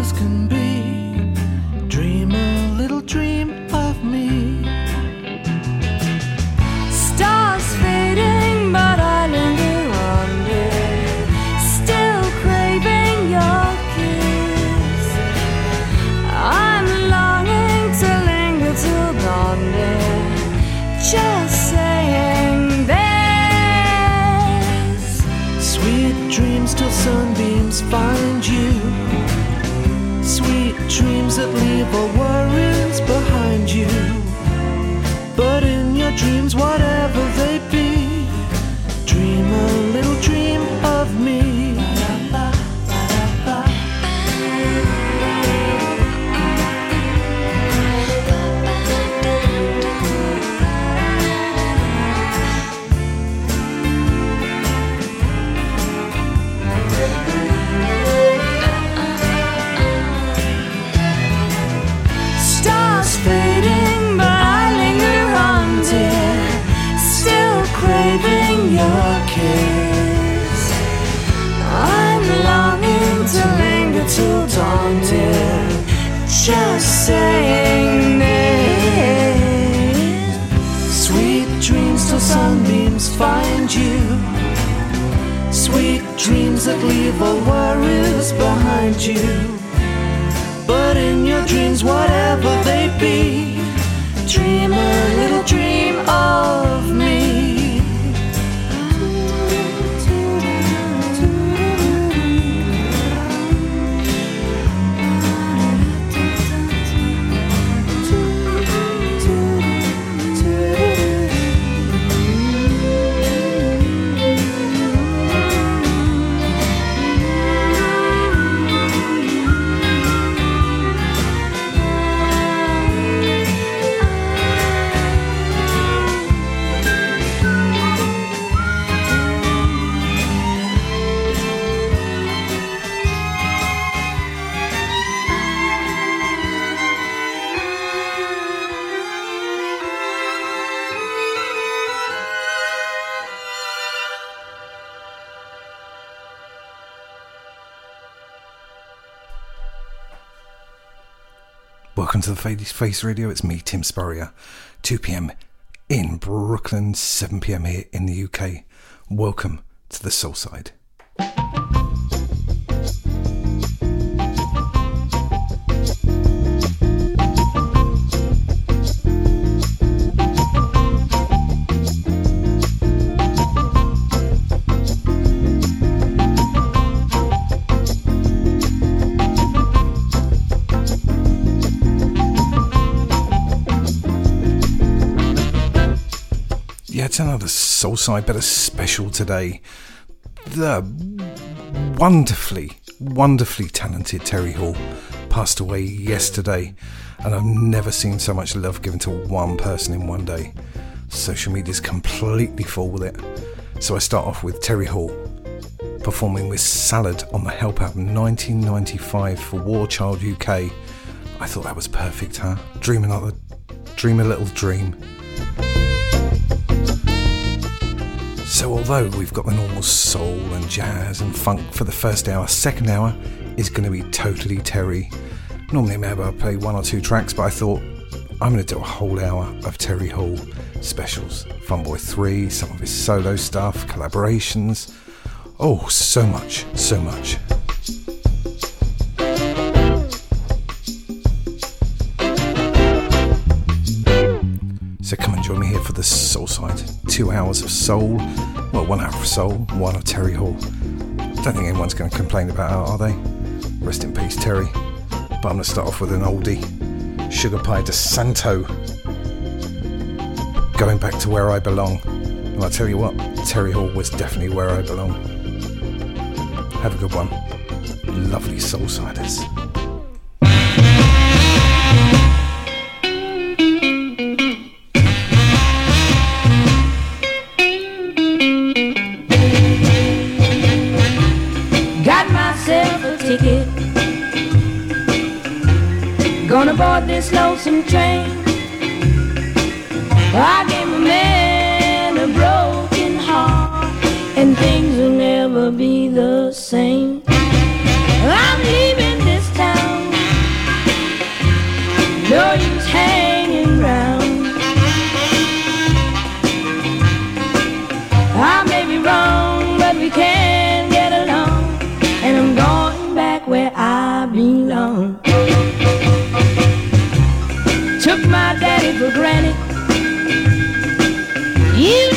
as can be, dream a little dream leave all worries behind you. But in your dreams, whatever they be, Face Radio. It's me, Tim Spurrier. 2 p.m. in Brooklyn, 7 p.m. here in the UK. Welcome to the Soul Side. Another Soulside Better special today. The wonderfully, wonderfully talented Terry Hall passed away yesterday, and I've never seen so much love given to one person in one day. Social media's completely full with it. So I start off with Terry Hall performing with Salad on the Help album 1995 for War Child UK. I thought that was perfect, huh? Dreaming like a dream a little dream. So, although we've got the normal soul and jazz and funk for the first hour, second hour is going to be totally Terry. Normally, maybe I play one or two tracks, but I thought I'm going to do a whole hour of Terry Hall specials. Funboy 3, some of his solo stuff, collaborations. Oh, so much, so much. So come and join me here for the Soul Side. Two hours of soul. Well, one hour of soul, one of Terry Hall. Don't think anyone's going to complain about it, are they? Rest in peace, Terry. But I'm going to start off with an oldie. Sugar Pie DeSanto. Going back to where I belong. And I'll tell you what, Terry Hall was definitely where I belong. Have a good one. Lovely Soulsiders. Got Gonna this lonesome train. I gave a man a broken heart, and things will never be the same. You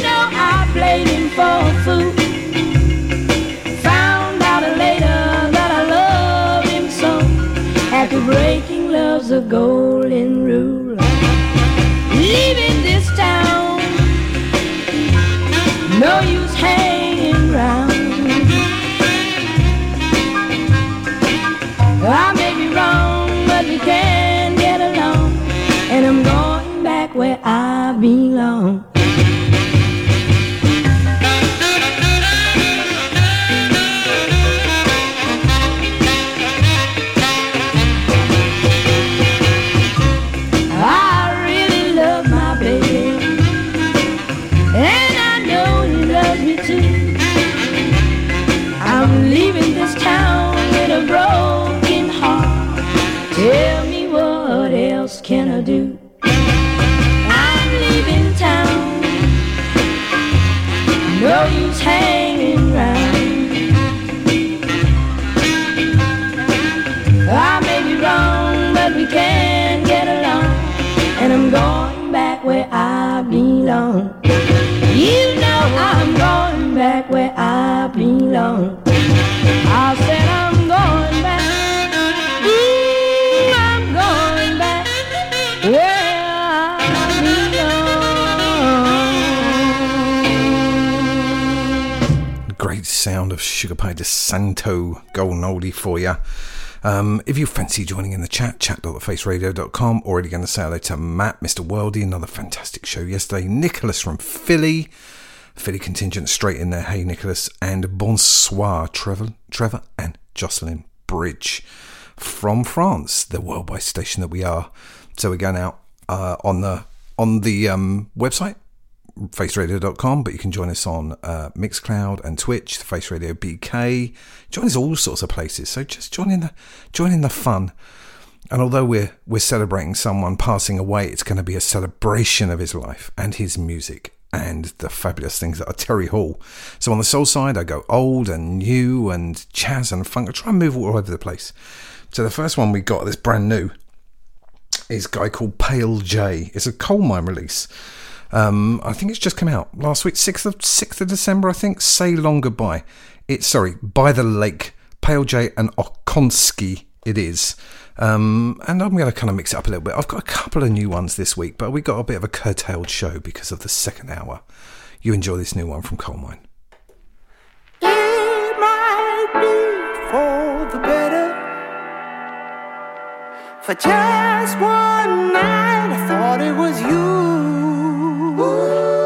Santo Golden Oldie for you. Um, if you fancy joining in the chat, chat.thefaceradio.com. Already going to say hello to Matt, Mr. Worldy, another fantastic show yesterday. Nicholas from Philly, Philly contingent straight in there. Hey, Nicholas. And bonsoir, Trevor, Trevor and Jocelyn Bridge from France, the worldwide station that we are. So we're going out uh, on the on the um, website faceradio.com, but you can join us on uh, Mixcloud and Twitch, the Face Radio BK. Join us all sorts of places. So just join in the join in the fun. And although we're we're celebrating someone passing away, it's going to be a celebration of his life and his music and the fabulous things that are Terry Hall. So on the soul side, I go old and new and jazz and funk. I try and move all over the place. So the first one we got that's brand new is a guy called Pale Jay. It's a Colemine release. Um, I think it's just come out last week, sixth of sixth of December, I think. Say long goodbye. It's sorry, by the lake. Pale Jay and Okonski. It is. Um, and I'm going to kind of mix it up a little bit. I've got a couple of new ones this week, but we got a bit of a curtailed show because of the second hour. You enjoy this new one from Colemine. It might be for the better. For just one night, I thought it was you. Ooh.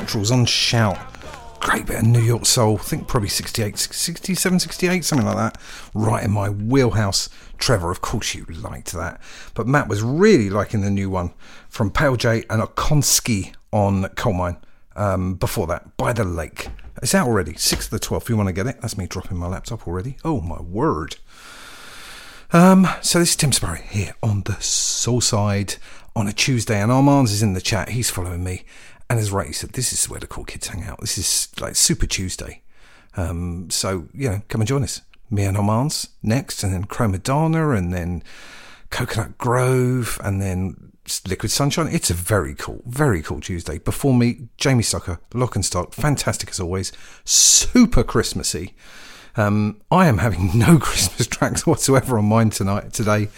Naturals on Shout. Great bit of New York soul. I think probably 68, 67, 68, something like that. Right in my wheelhouse. Trevor, of course you liked that. But Matt was really liking the new one from Pale Jay and Okonski on Colemine. Um, before that, By the Lake. It's out already. 6th of the 12th. If you want to get it, that's me dropping my laptop already. Oh my word. Um, so this is Tim Spurrier here on the Soul Side on a Tuesday, and Armands is in the chat. He's following me, and as he said, "This is where the cool kids hang out. This is like Super Tuesday." Um, so you know, come and join us. Me and Armands next, and then Chromadonna, and then Coconut Grove, and then Liquid Sunshine. It's a very cool, very cool Tuesday. Before me, Jamie Sucker, Lock and Stock, fantastic as always, super Christmassy. Um, I am having no Christmas tracks whatsoever on mine tonight, today.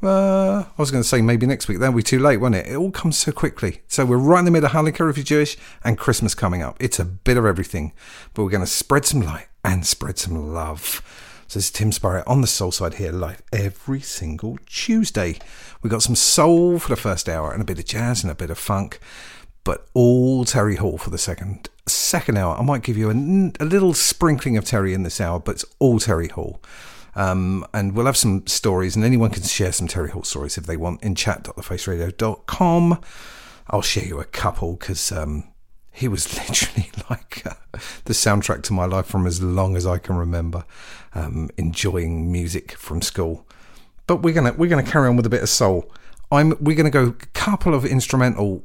Uh, I was going to say maybe next week. That'll be too late, won't it? It all comes so quickly. So we're right in the middle of Hanukkah if you're Jewish and Christmas coming up. It's a bit of everything, but we're going to spread some light and spread some love. So this is Tim Spurrier on the soul side here live every single Tuesday. We got some soul for the first hour and a bit of jazz and a bit of funk, but all Terry Hall for the second second hour. I might give you a, a little sprinkling of Terry in this hour, but it's all Terry Hall. Um, and we'll have some stories, and anyone can share some Terry Hall stories if they want in chat.thefaceradio.com. I'll share you a couple because um, he was literally like uh, the soundtrack to my life from as long as I can remember, um, enjoying music from school. But we're gonna we're gonna carry on with a bit of soul. I'm we're gonna go a couple of instrumental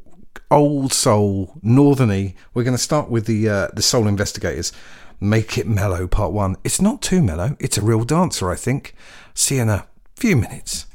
old soul northerny. We're to start with the uh, the Soul Investigators. Make it mellow, part one. It's not too mellow. It's a real dancer, I think. See you in a few minutes.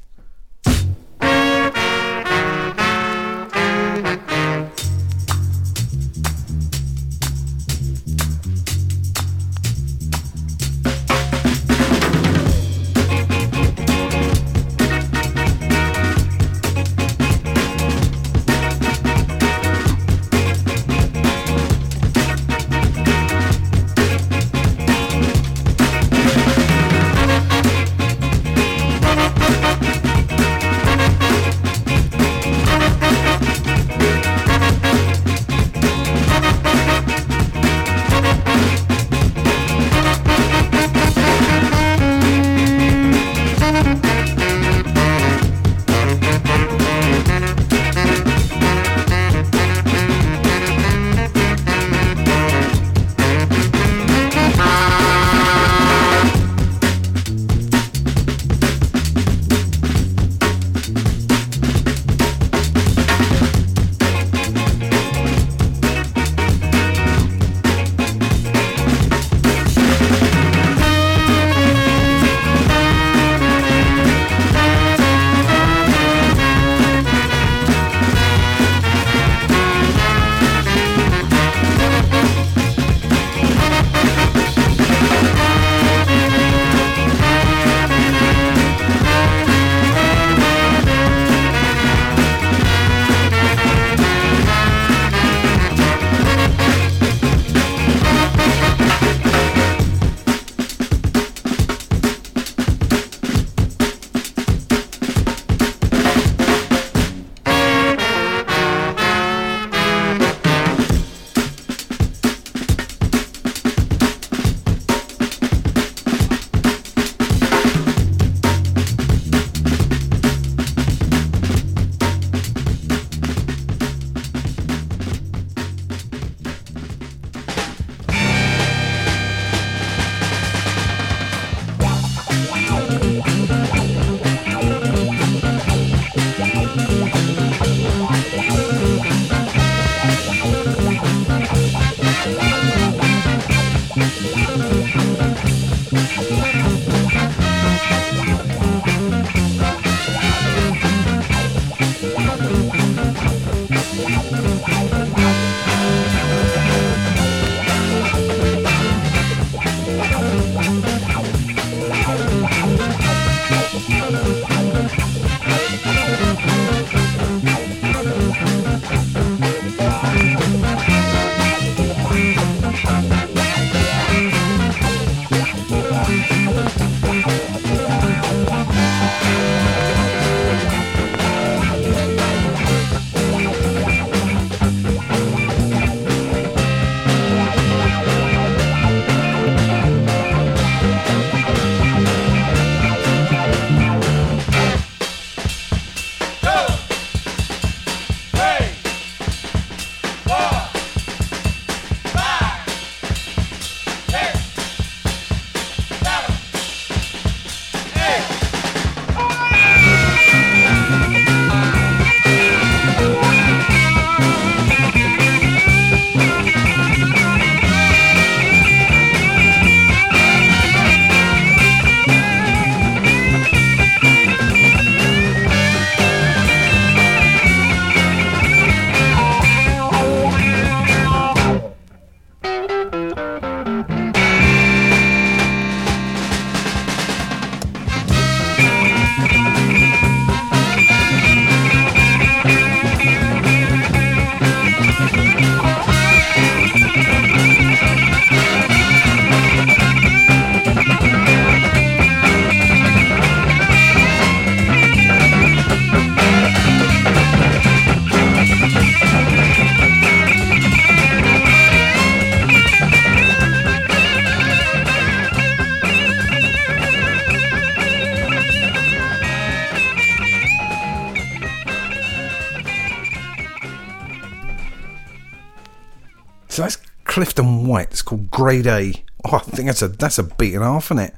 Clifton White. It's called Grade A. Oh, I think that's a that's a beat and a half, isn't it?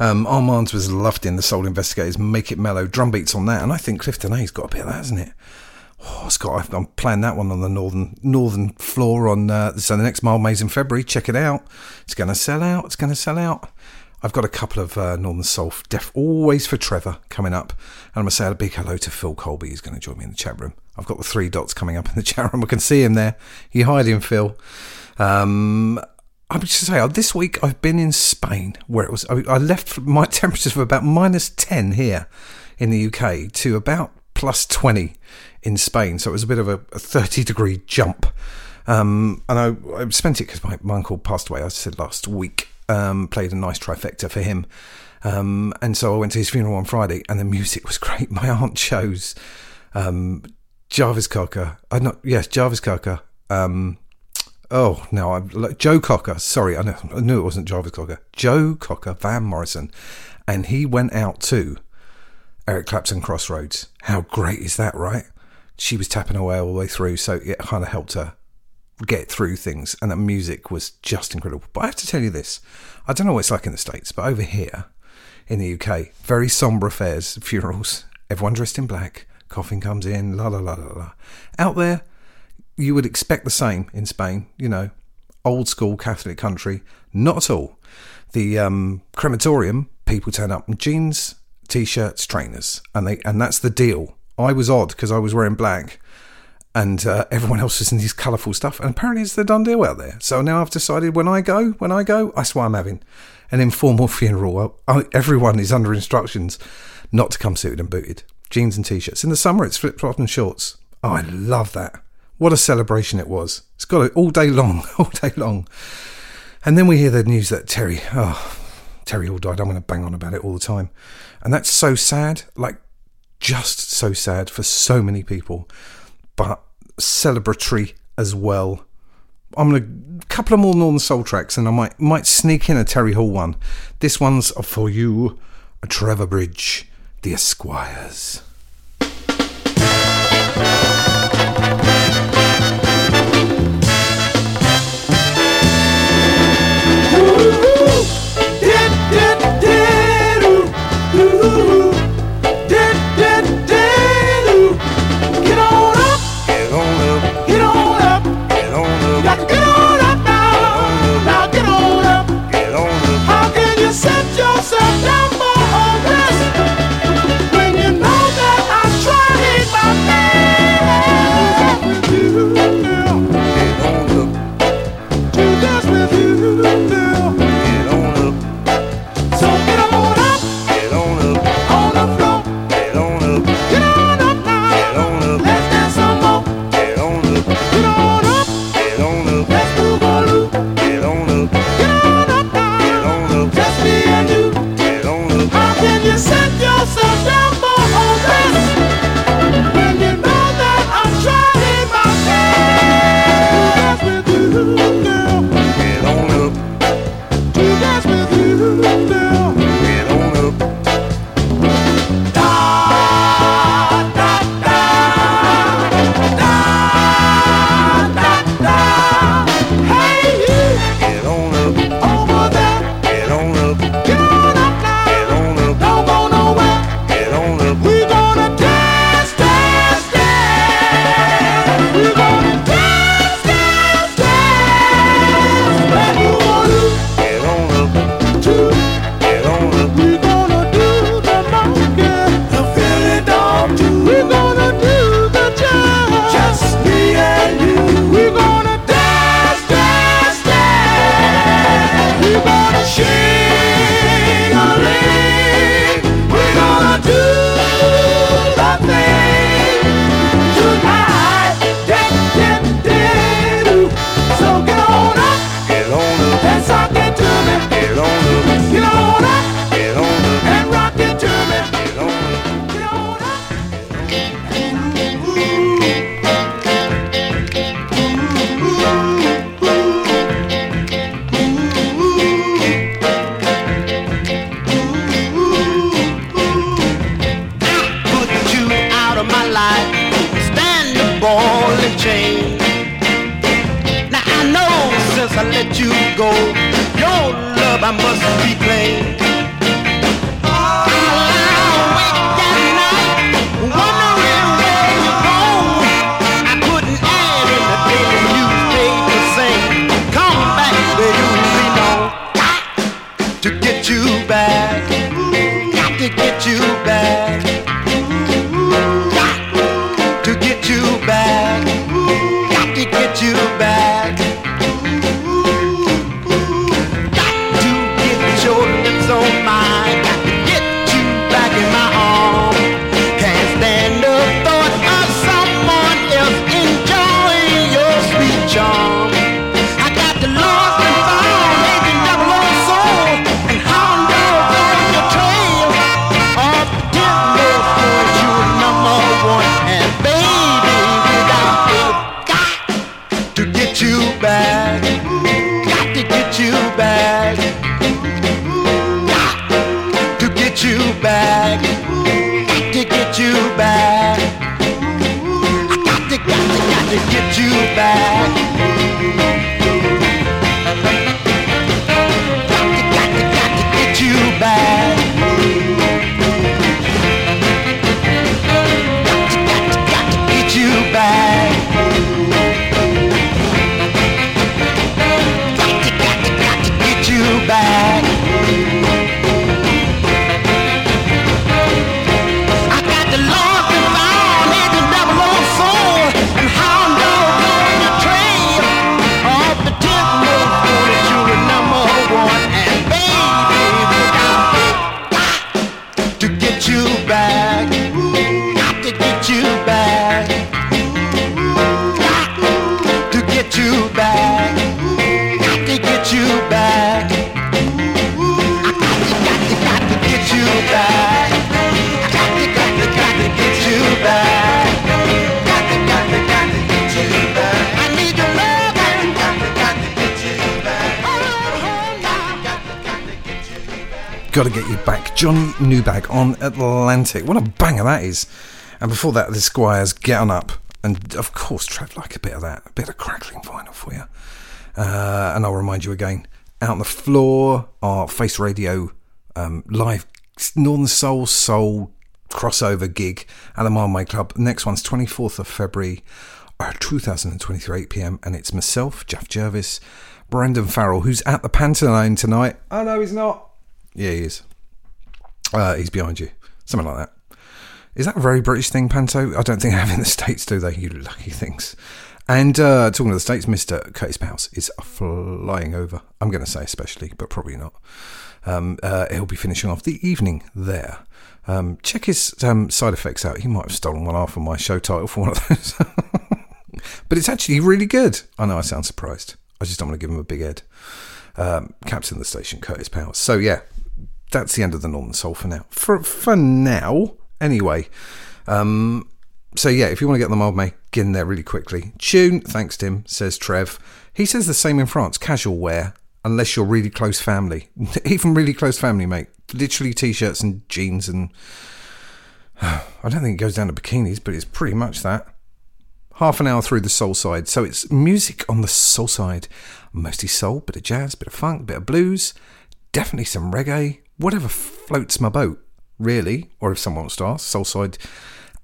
Um, Armand's was loved in the Soul Investigators. Make it mellow. Drum beats on that, and I think Clifton A's got a bit of that, hasn't it? Oh, Scott, I'm playing that one on the northern northern floor on uh, so the next Mile Maze in February. Check it out. It's going to sell out. It's going to sell out. I've got a couple of uh, Northern Soul, def- always for Trevor coming up. And I'm going to say a big hello to Phil Colby. He's going to join me in the chat room. I've got the three dots coming up in the chat room. I can see him there. You him, Phil. Um, I would just say, uh, this week I've been in Spain, where it was. I, left my temperatures from about minus 10 here in the UK to about plus 20 in Spain. So it was a bit of a, a 30 degree jump. Um, and I, I spent it because my, my uncle passed away, I said last week. Um, played a nice trifecta for him. Um, and so I went to his funeral on Friday, and the music was great. My aunt chose um, Jarvis Cocker. Uh, not yes, Jarvis Cocker. Um, oh no, I'm like, Joe Cocker. Sorry, I, know, I knew it wasn't Jarvis Cocker. Joe Cocker, Van Morrison, and he went out to Eric Clapton Crossroads. How great is that, right? She was tapping away all the way through, so it kind of helped her get through things, and that music was just incredible. But I have to tell you this: I don't know what it's like in the states, but over here in the UK, very somber affairs, funerals, everyone dressed in black, coffin comes in, la la la la la. Out there, you would expect the same in Spain, you know, old school Catholic country. Not at all. The um, crematorium, people turn up in jeans, t-shirts, trainers, and they and that's the deal. I was odd because I was wearing black and uh, everyone else is in this colourful stuff. And apparently, it's the done deal out there. So now I've decided when I go, when I go, that's why I'm having an informal funeral. I, everyone is under instructions not to come suited and booted, jeans and t-shirts. In the summer, it's flip flops and shorts. Oh, I love that. What a celebration it was. It's got it all day long, all day long. And then we hear the news that Terry, oh, Terry all died. I'm going to bang on about it all the time. And that's so sad, like just so sad for so many people. But celebratory as well. I'm gonna a couple of more Northern Soul tracks, and I might might sneak in a Terry Hall one. This one's for you, Trevor Bridge, The Esquires. What a banger that is. And before that, the Squires Get On Up. And of course, Trev like a bit of that, a bit of crackling vinyl for you. Uh, and I'll remind you again out on the floor, our Face Radio um, live Northern Soul Soul crossover gig at the Marmite Club. Next one's 24th of February, uh, 2023, 8 pm. And it's myself, Jeff Jervis, Brendan Farrell, who's at the Pantomime tonight. Oh, no, he's not. Yeah, he is. Uh, he's behind you. Something like that. Is that a very British thing, Panto? I don't think I have in the States, do they? You lucky things. And uh, talking to the States, Mr. Curtis Mouse is flying over. I'm going to say especially, but probably not. Um, uh, he'll be finishing off the evening there. Um, check his um, side effects out. He might have stolen one half of my show title for one of those. but it's actually really good. I know I sound surprised. I just don't want to give him a big head. Um, captain of the station, Curtis Powers. So yeah, that's the end of the Northern Soul for now. For for now, anyway. Um, so yeah, if you want to get the mold, mate, get in there really quickly. Tune, thanks Tim, says Trev. He says the same in France. Casual wear, unless you're really close family. Even really close family, mate. Literally t-shirts and jeans and I don't think it goes down to bikinis, but it's pretty much that. Half an hour through the soul side. So it's music on the soul side. Mostly soul, bit of jazz, bit of funk, bit of blues, definitely some reggae, whatever floats my boat, really. Or if someone wants to ask, soulside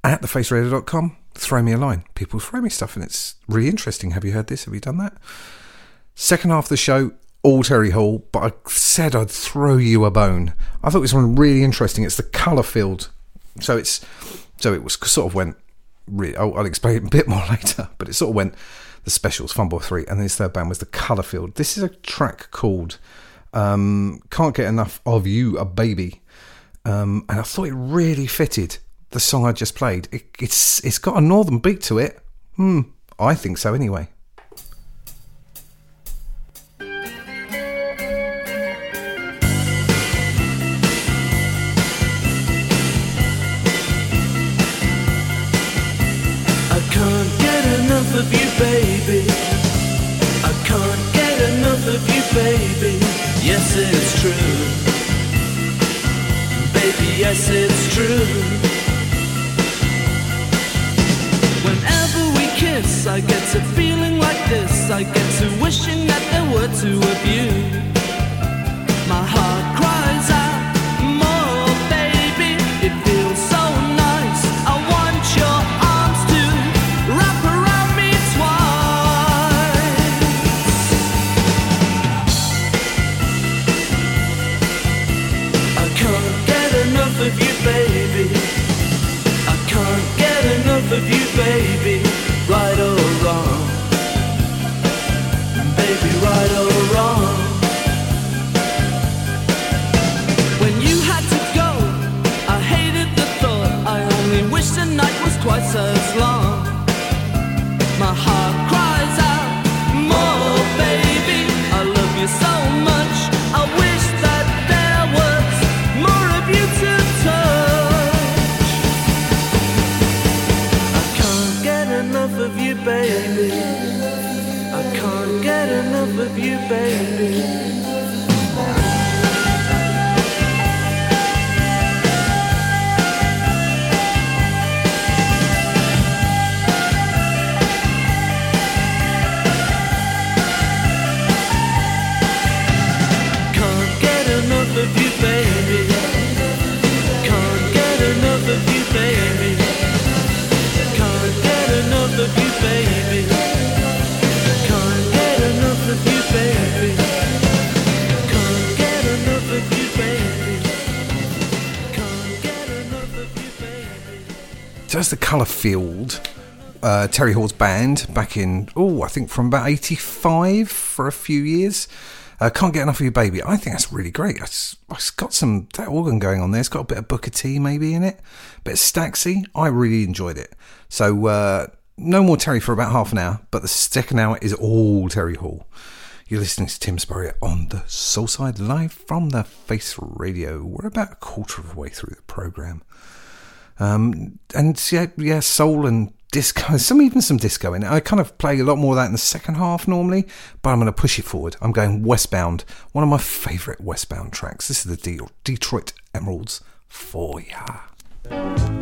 at thefaceradio.com, throw me a line. People throw me stuff and it's really interesting. Have you heard this? Have you done that? Second half of the show, all Terry Hall, but I said I'd throw you a bone. I thought it was one really interesting. It's the colour field. So it's so it was sort of went. Really, I'll, I'll explain a bit more later, but it sort of went the specials, Fun Boy Three, and then his third band was the Colour Field. This is a track called um, "Can't Get Enough of You, a Baby," um, and I thought it really fitted the song I just played. It, it's it's got a northern beat to it. Hmm, I think so anyway. I can't get enough of you, baby. I can't get enough of you, baby it's true. Baby, yes, it's true. Whenever we kiss, I get to feeling like this. I get to wishing that there were two of you. My heart night was That's the Colour Field, uh, Terry Hall's band back in, oh, I think from about 85 for a few years. Uh, Can't Get Enough of You Baby. I think that's really great. It's, it's got some, that organ going on there. It's got a bit of Booker T maybe in it, a bit of Staxy. I really enjoyed it. So, uh, no more Terry for about half an hour, but the second hour is all Terry Hall. You're listening to Tim Spurrier on the Soul Side live from the Face Radio. We're about a quarter of the way through the programme. Um, and yeah, yeah, soul and disco, some even some disco in it. I kind of play a lot more of that in the second half normally, but I'm going to push it forward. I'm going Westbound, one of my favourite Westbound tracks. This is the De- Detroit Emeralds for ya.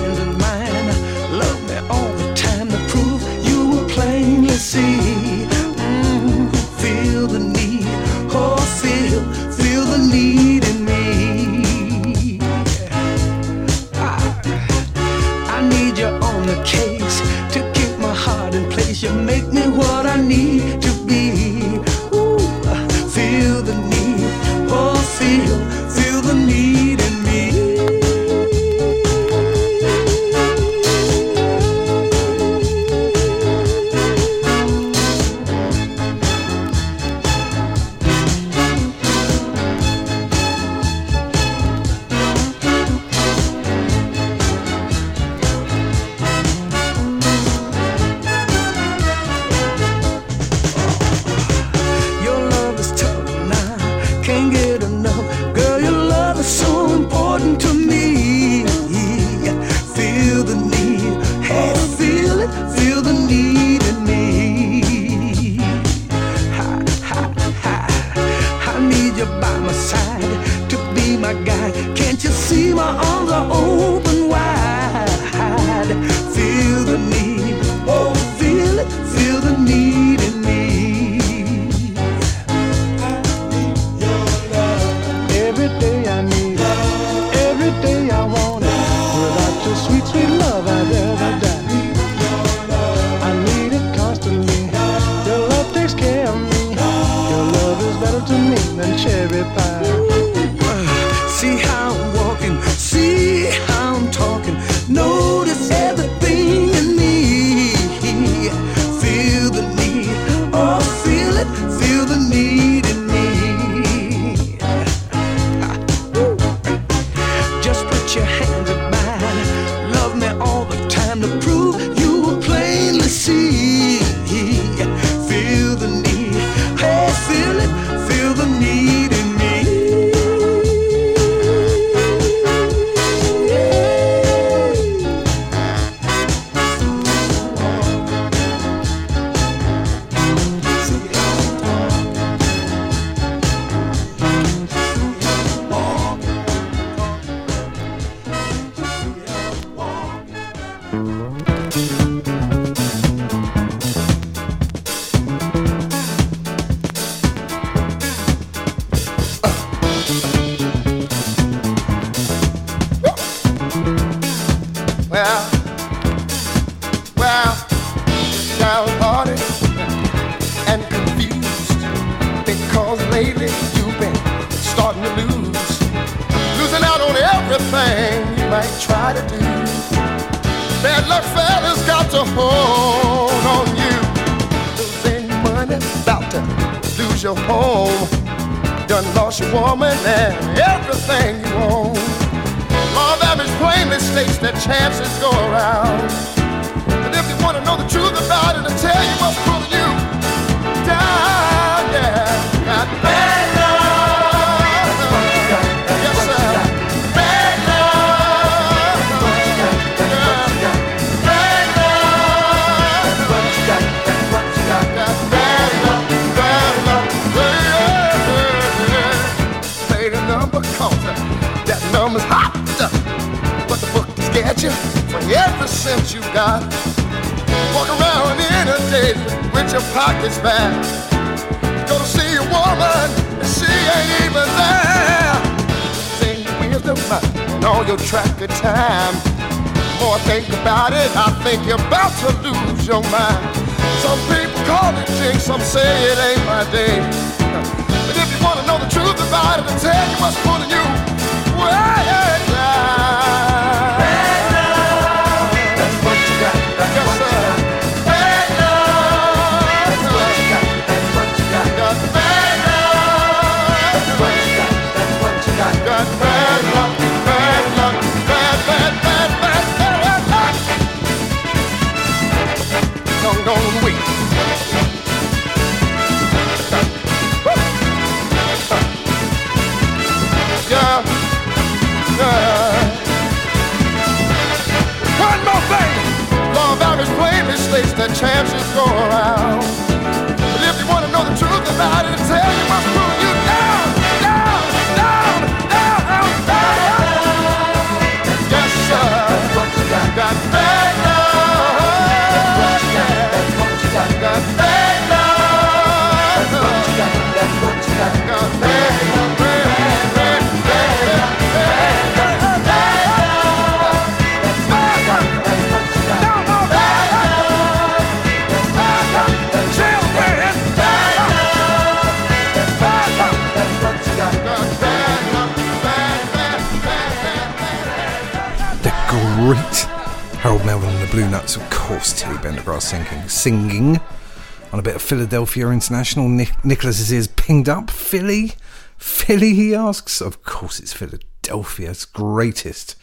if you're international. Nick- Nicholas is pinged up. Philly? Philly, he asks. Of course, it's Philadelphia's greatest.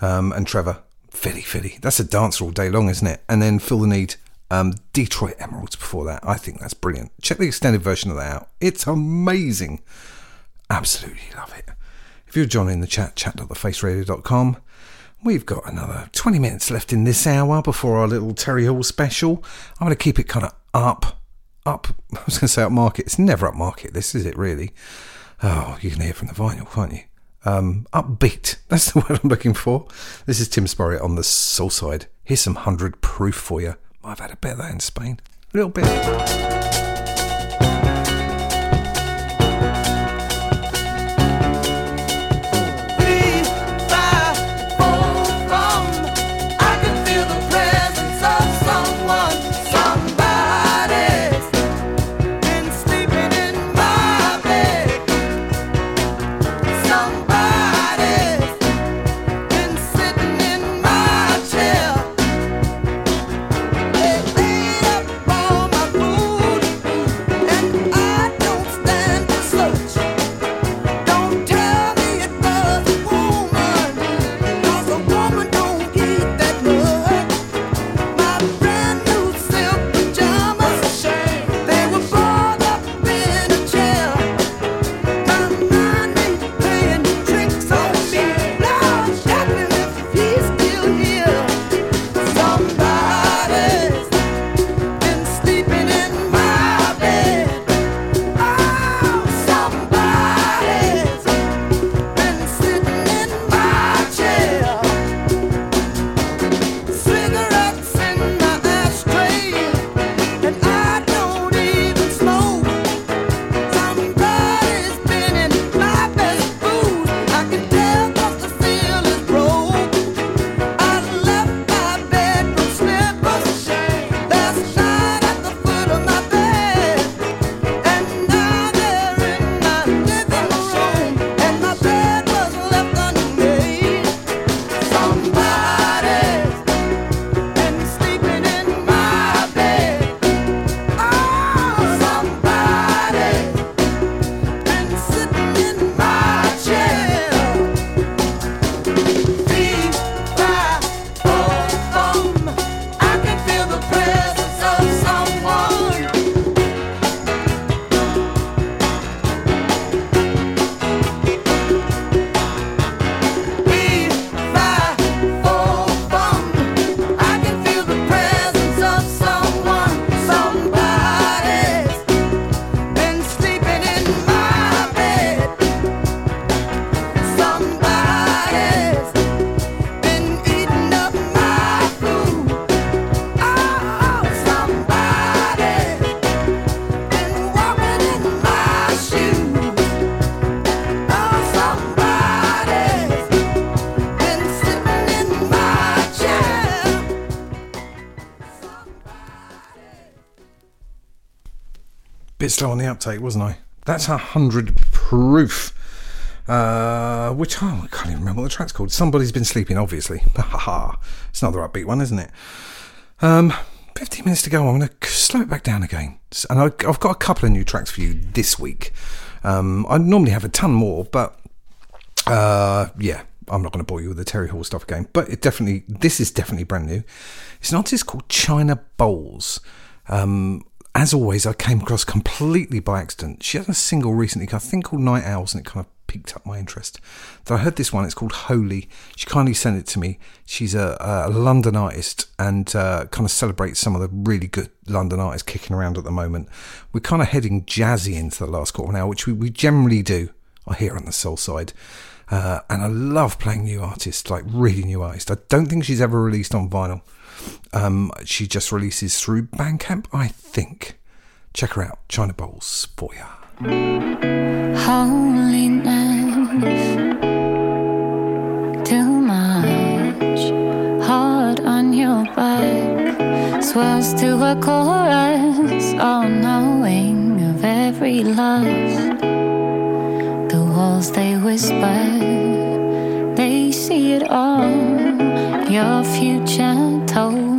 Um, and Trevor, Philly, Philly. That's a dancer all day long, isn't it? And then Fill the Need, um, Detroit Emeralds before that. I think that's brilliant. Check the extended version of that out. It's amazing. Absolutely love it. If you're John in the chat, chat.thefaceradio.com. We've got another 20 minutes left in this hour before our little Terry Hall special. I'm going to keep it kind of up up. I was going to say upmarket. It's never upmarket. This is it, really. Oh, you can hear from the vinyl, can't you? Um, upbeat. That's the word I'm looking for. This is Tim Spurrier on the soul side. Here's some hundred proof for you. I've had a bit of that in Spain. A little bit. Bit slow on the uptake, wasn't I? That's a hundred proof. Uh, which oh, I can't even remember what the track's called. Somebody's been sleeping, obviously. it's another upbeat one, isn't it? Um, 15 minutes to go. I'm going to slow it back down again. And I, I've got a couple of new tracks for you this week. Um, I normally have a ton more, but uh, yeah, I'm not going to bore you with the Terry Hall stuff again. But it definitely, this is definitely brand new. It's an artist called China Bowls. Um, as always, I came across completely by accident. She had a single recently, I think called Night Owls, and it kind of piqued up my interest. So I heard this one. It's called Holy. She kindly sent it to me. She's a, a London artist and uh, kind of celebrates some of the really good London artists kicking around at the moment. We're kind of heading jazzy into the last quarter of an hour, which we, we generally do. I hear on the soul side. Uh, and I love playing new artists, like really new artists. I don't think she's ever released on vinyl. Um, she just releases through Bandcamp, I think. Check her out, China Bowls for ya. Holiness, too much, hard on your back, swells to a chorus, all knowing of every lust. The walls they whisper, they see it all. Your future told,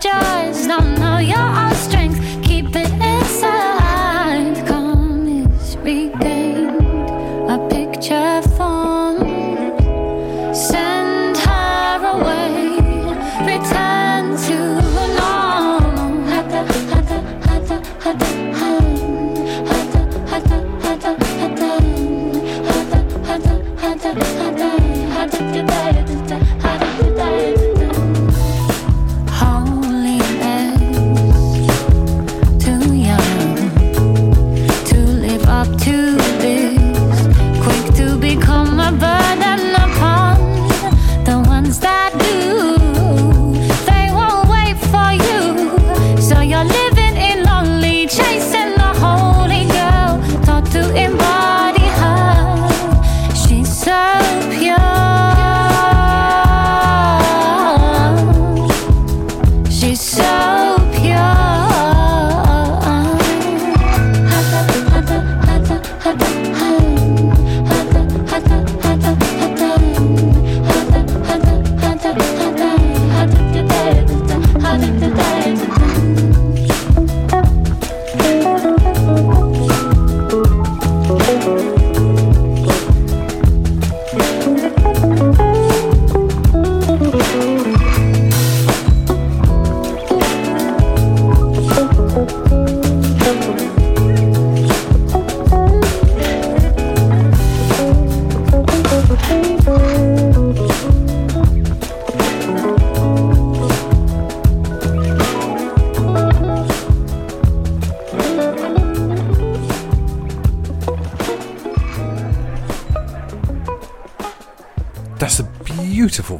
stars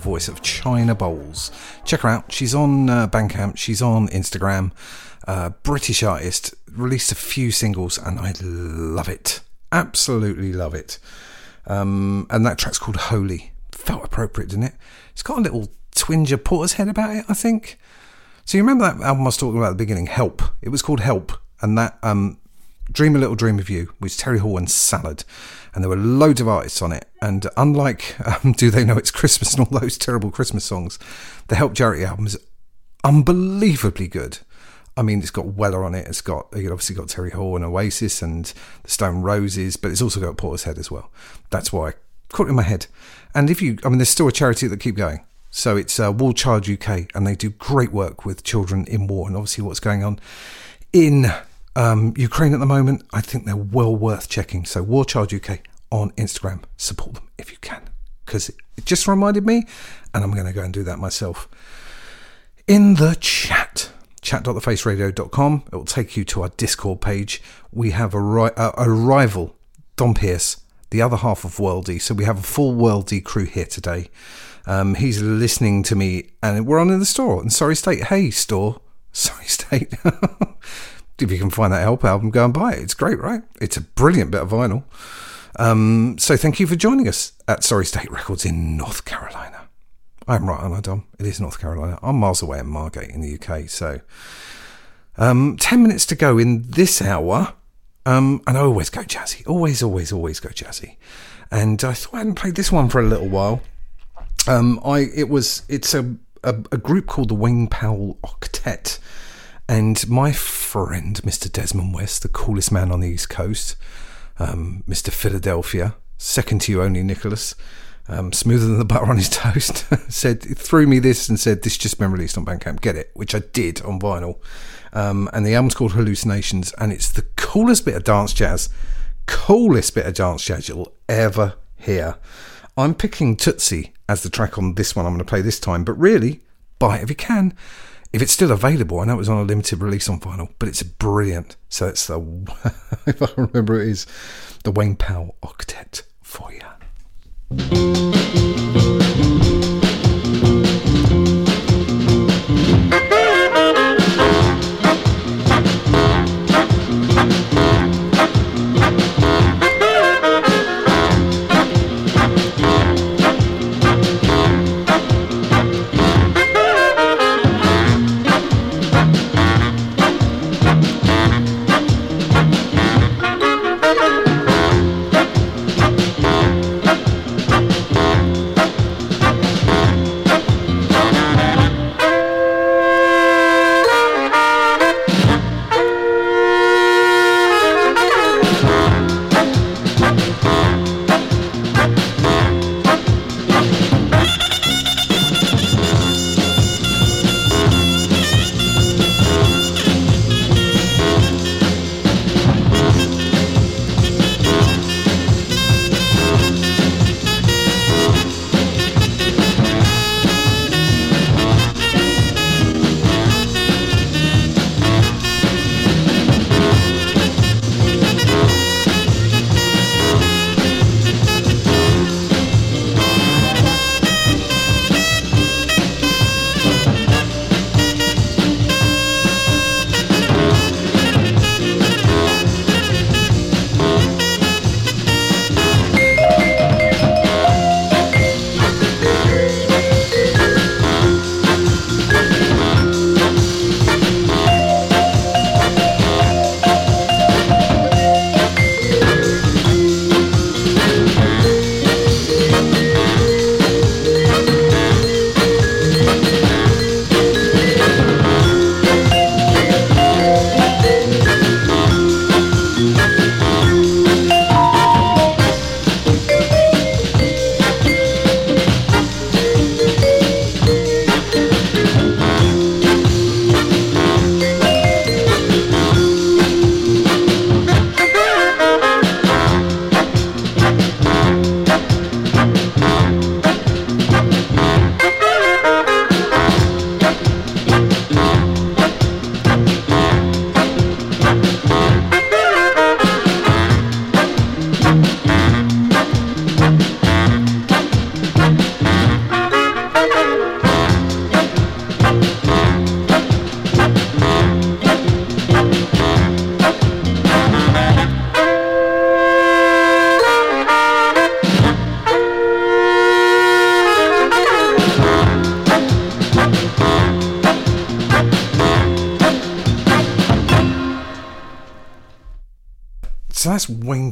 voice of China Bowls. Check her out. She's on uh, Bandcamp. She's on Instagram. Uh, British artist. Released a few singles, and I love it. Absolutely love it. Um, and that track's called Holy. Felt appropriate, didn't it? It's got a little twinge of Portishead about it, I think. So you remember that album I was talking about at the beginning, Help? It was called Help, and that um, Dream a Little Dream of You was Terry Hall and Salad, and there were loads of artists on it. And unlike um, Do They Know It's Christmas and all those terrible Christmas songs, the Help Charity album is unbelievably good. I mean, it's got Weller on it. It's got it obviously got Terry Hall and Oasis and the Stone Roses, but it's also got Portishead as well. That's why I caught it in my head. And if you, I mean, there's still a charity that keep going. So it's uh, War Child UK, and they do great work with children in war, and obviously what's going on in um, Ukraine at the moment, I think they're well worth checking. So War Child UK on Instagram, support them if you can, because it just reminded me, and I'm going to go and do that myself. In the chat, chat.thefaceradio.com, it will take you to our Discord page. We have a, ri- a, rival, Don Pierce, the other half of Worldy. So we have a full Worldy crew here today. Um, he's listening to me, and we're on in the store in Sorry State. Hey, store, Sorry State. if you can find that help album, go and buy it. It's great, right? It's a brilliant bit of vinyl. Um, so thank you for joining us at Sorry State Records in North Carolina. I'm right, aren't I, Dom? It is North Carolina. I'm miles away in Margate in the UK. So um, 10 minutes to go in this hour. Um, and I always go jazzy. Always, always, always go jazzy. And I thought I hadn't played this one for a little while. Um, I it was it's a, a, a group called the Wayne Powell Octet, and my friend Mr. Desmond West, the coolest man on the East Coast, um, Mr. Philadelphia, second to you only, Nicholas, um, smoother than the butter on his toast, said threw me this and said this just been released on Bandcamp, get it, which I did on vinyl, um, and the album's called Hallucinations, and it's the coolest bit of dance jazz, coolest bit of dance jazz you'll ever hear. I'm picking Tootsie as the track on this one I'm going to play this time, but really, buy it if you can. If it's still available, I know it was on a limited release on vinyl, but it's brilliant. So it's the, if I remember, it is the Wayne Powell Octet for you.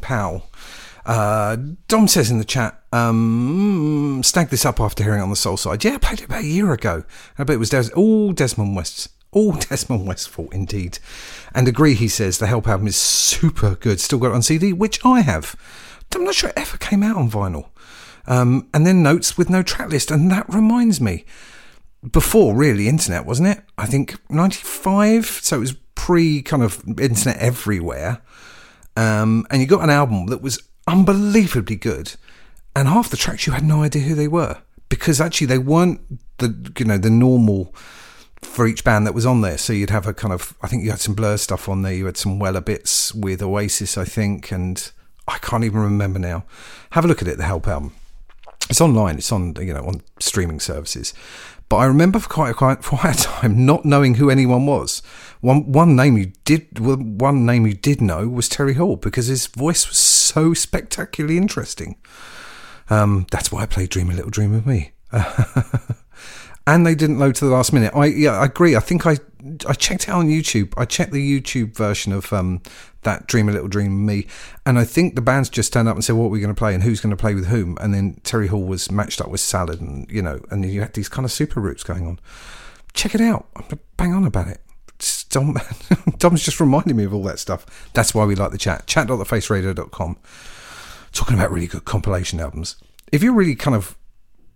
Powell. Uh, Dom says in the chat, um, this up after hearing on the Soul Side. Yeah, I played it about a year ago. I bet it was Des- all Desmond West's. All Desmond West's fault, indeed. And agree, he says, the Help album is super good. Still got it on CD, which I have. I'm not sure it ever came out on vinyl. Um, and then notes with no track list. And that reminds me, before really internet, wasn't it? I think 95. So it was pre kind of internet everywhere, um, and you got an album that was unbelievably good, and half the tracks you had no idea who they were because actually they weren't the you know the normal for each band that was on there. So you'd have a kind of I think you had some Blur stuff on there. You had some Weller bits with Oasis, I think, and I can't even remember now. Have a look at it, the Help album. It's online. It's on you know on streaming services. But I remember for quite a, quite, quite a time not knowing who anyone was. One one name you did one name you did know was Terry Hall because his voice was so spectacularly interesting. Um, that's why I played Dream a Little Dream with Me. and they didn't load to the last minute. I yeah, I agree. I think I I checked it out on YouTube. I checked the YouTube version of um, that Dream a Little Dream with Me, and I think the bands just turned up and said what are we're going to play and who's going to play with whom, and then Terry Hall was matched up with Salad, and you know, and you had these kind of super roots going on. Check it out. Bang on about it. Dom, Dom's just reminding me of all that stuff. That's why we like the chat. Chat.thefaceradio.com. Talking about really good compilation albums. If you're really kind of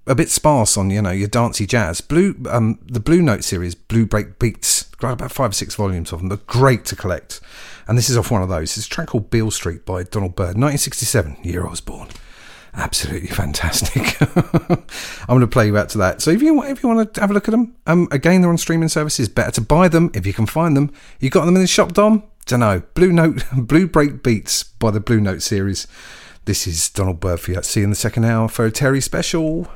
a bit sparse on you know your dancey jazz. Blue, um, the Blue Note series, Blue Break Beats, got about five or six volumes of them. They're great to collect, and this is off one of those. It's a track called Beale Street by Donald Byrd, 1967, year I was born. Absolutely fantastic. I'm going to play you out to that. So if you if you want to have a look at them, um, again they're on streaming services. Better to buy them if you can find them. You got them in the shop, Dom? Don't know. Blue Note, Blue Break Beats by the Blue Note series. This is Donald you. See you in the second hour for a Terry special.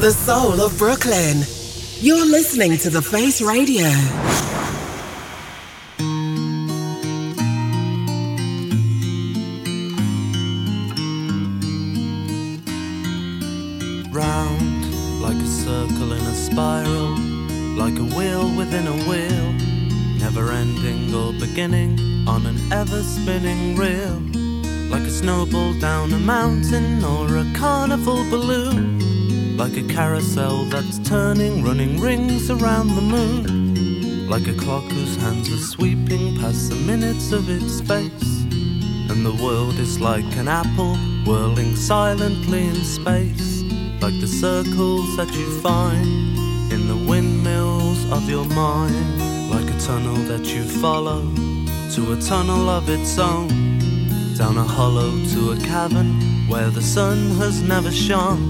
The soul of Brooklyn, you're listening to The Face Radio. Round like a circle in a spiral, like a wheel within a wheel, never ending or beginning on an ever spinning reel. Like a snowball down a mountain or a carnival balloon. Like a carousel that's turning, running rings around the moon. Like a clock whose hands are sweeping past the minutes of its space. And the world is like an apple whirling silently in space. Like the circles that you find in the windmills of your mind. Like a tunnel that you follow to a tunnel of its own down a hollow to a cavern where the sun has never shone,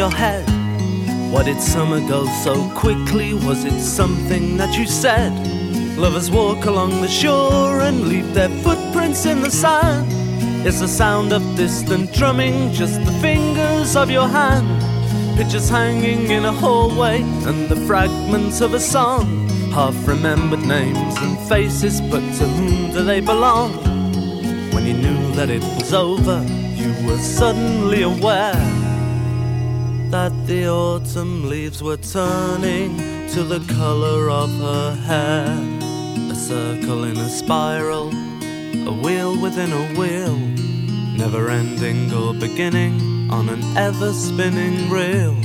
Your head. Why did summer go so quickly? Was it something that you said? Lovers walk along the shore and leave their footprints in the sand. It's the sound of distant drumming, just the fingers of your hand. Pictures hanging in a hallway and the fragments of a song. Half remembered names and faces, but to whom do they belong? When you knew that it was over, you were suddenly aware that the autumn leaves were turning to the color of her hair. A circle in a spiral, a wheel within a wheel, never ending or beginning on an ever spinning reel.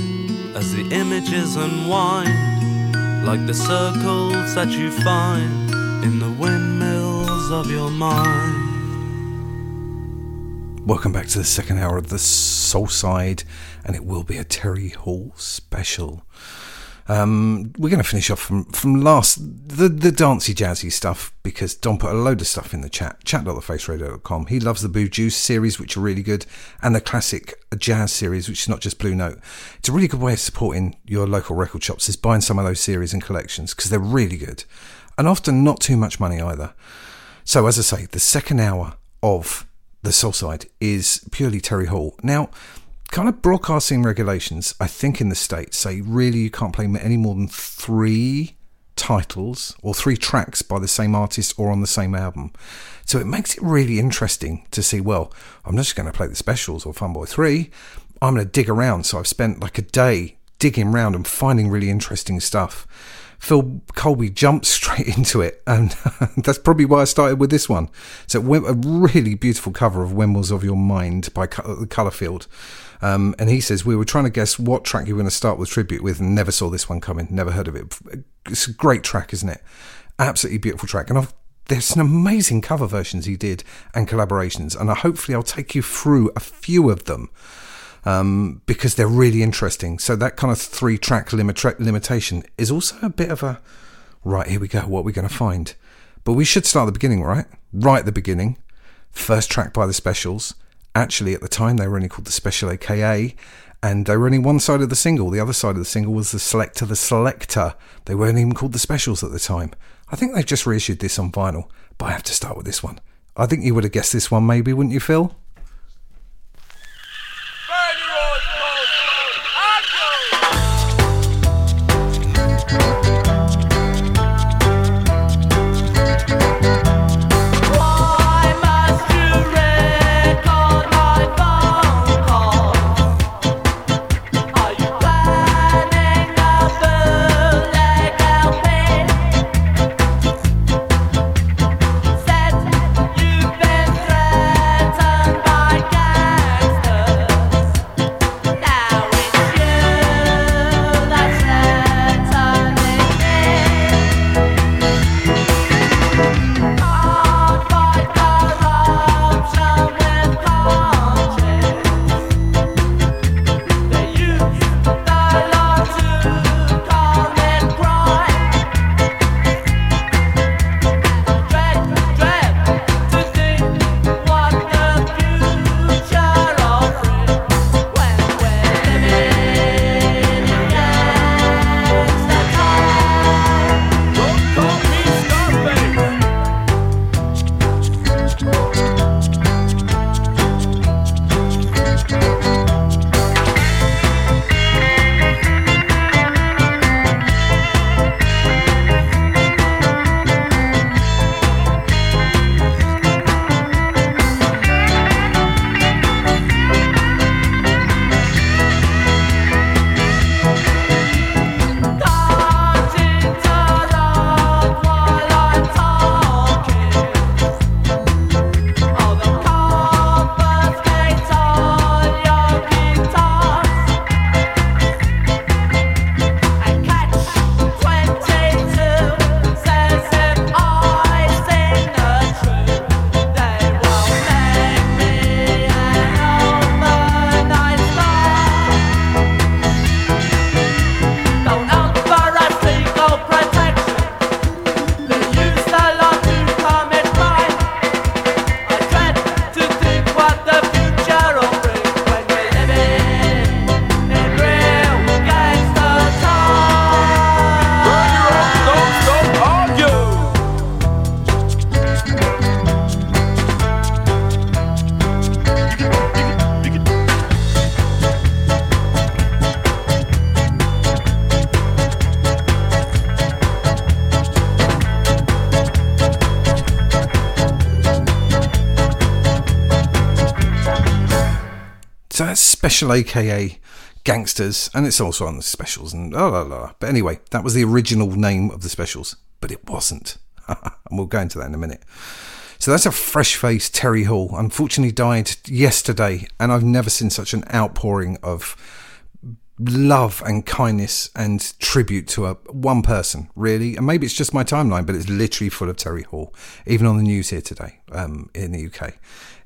As the images unwind, like the circles that you find in the windmills of your mind. Welcome back to the second hour of the Soulside, and it will be a Terry Hall special. Um, we're going to finish off from, from last the the dancey jazzy stuff because Don put a load of stuff in the chat chat.thefaceradio.com. He loves the Boo Juice series, which are really good, and the classic jazz series, which is not just Blue Note. It's a really good way of supporting your local record shops is buying some of those series and collections because they're really good, and often not too much money either. So as I say, the second hour of the Soulside is purely Terry Hall. Now, kind of broadcasting regulations, I think in the States say really you can't play any more than three titles or three tracks by the same artist or on the same album. So it makes it really interesting to see, well, I'm not just going to play the specials or Funboy 3. I'm going to dig around. So I've spent like a day digging around and finding really interesting stuff. Phil Colby jumped straight into it, and that's probably why I started with this one. So, a really beautiful cover of Windmills of Your Mind by Colourfield. Um, and he says, We were trying to guess what track you were going to start with tribute with, and never saw this one coming, never heard of it. It's a great track, isn't it? Absolutely beautiful track. And I've, there's some amazing cover versions he did and collaborations, and hopefully I'll take you through a few of them um, because they're really interesting. So that kind of three track limit- limitation is also a bit of a right. Here we go. What are we going to find? But we should start at the beginning, right? Right at the beginning. First track by the Specials. Actually, at the time, they were only called the Special AKA, and they were only one side of the single. The other side of the single was the Selecter, the Selecter. They weren't even called the Specials at the time. I think they've just reissued this on vinyl, but I have to start with this one. I think you would have guessed this one, maybe, wouldn't you, Phil? Special AKA Gangsters, and it's also on the specials and la la la. But anyway, that was the original name of the specials, but it wasn't. and we'll go into that in a minute. So that's a fresh faced Terry Hall. Unfortunately, died yesterday, and I've never seen such an outpouring of love and kindness and tribute to a one person, really. And maybe it's just my timeline, but it's literally full of Terry Hall. Even on the news here today um, in the UK,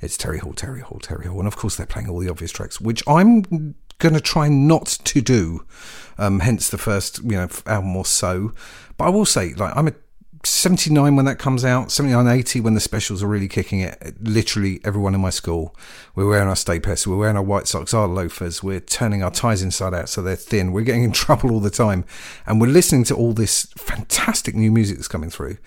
it's Terry Hall, Terry Hall, Terry Hall, and of course they're playing all the obvious tracks, which I'm going to try not to do. Um, hence the first, you know, album or so. But I will say, like, I'm a 79 when that comes out, 79, 80 when the specials are really kicking it. Literally everyone in my school, we're wearing our stay pants, we're wearing our white socks, our loafers, we're turning our ties inside out so they're thin. We're getting in trouble all the time. And we're listening to all this fantastic new music that's coming through.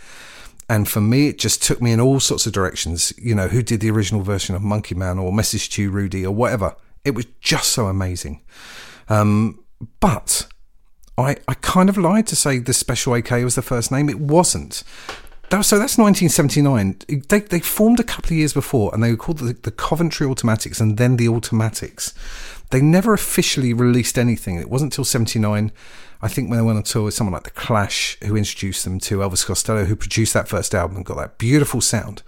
And for me, it just took me in all sorts of directions. You know, who did the original version of Monkey Man or Message to Rudy, or whatever. It was just so amazing. Um, but I, I kind of lied to say the Special AK was the first name. It wasn't. That, so that's 1979. They, they formed a couple of years before and they were called the, the Coventry Automatics and then the Automatics. They never officially released anything. It wasn't until 79, I think, when they went on tour with someone like The Clash, who introduced them to Elvis Costello, who produced that first album and got that beautiful sound.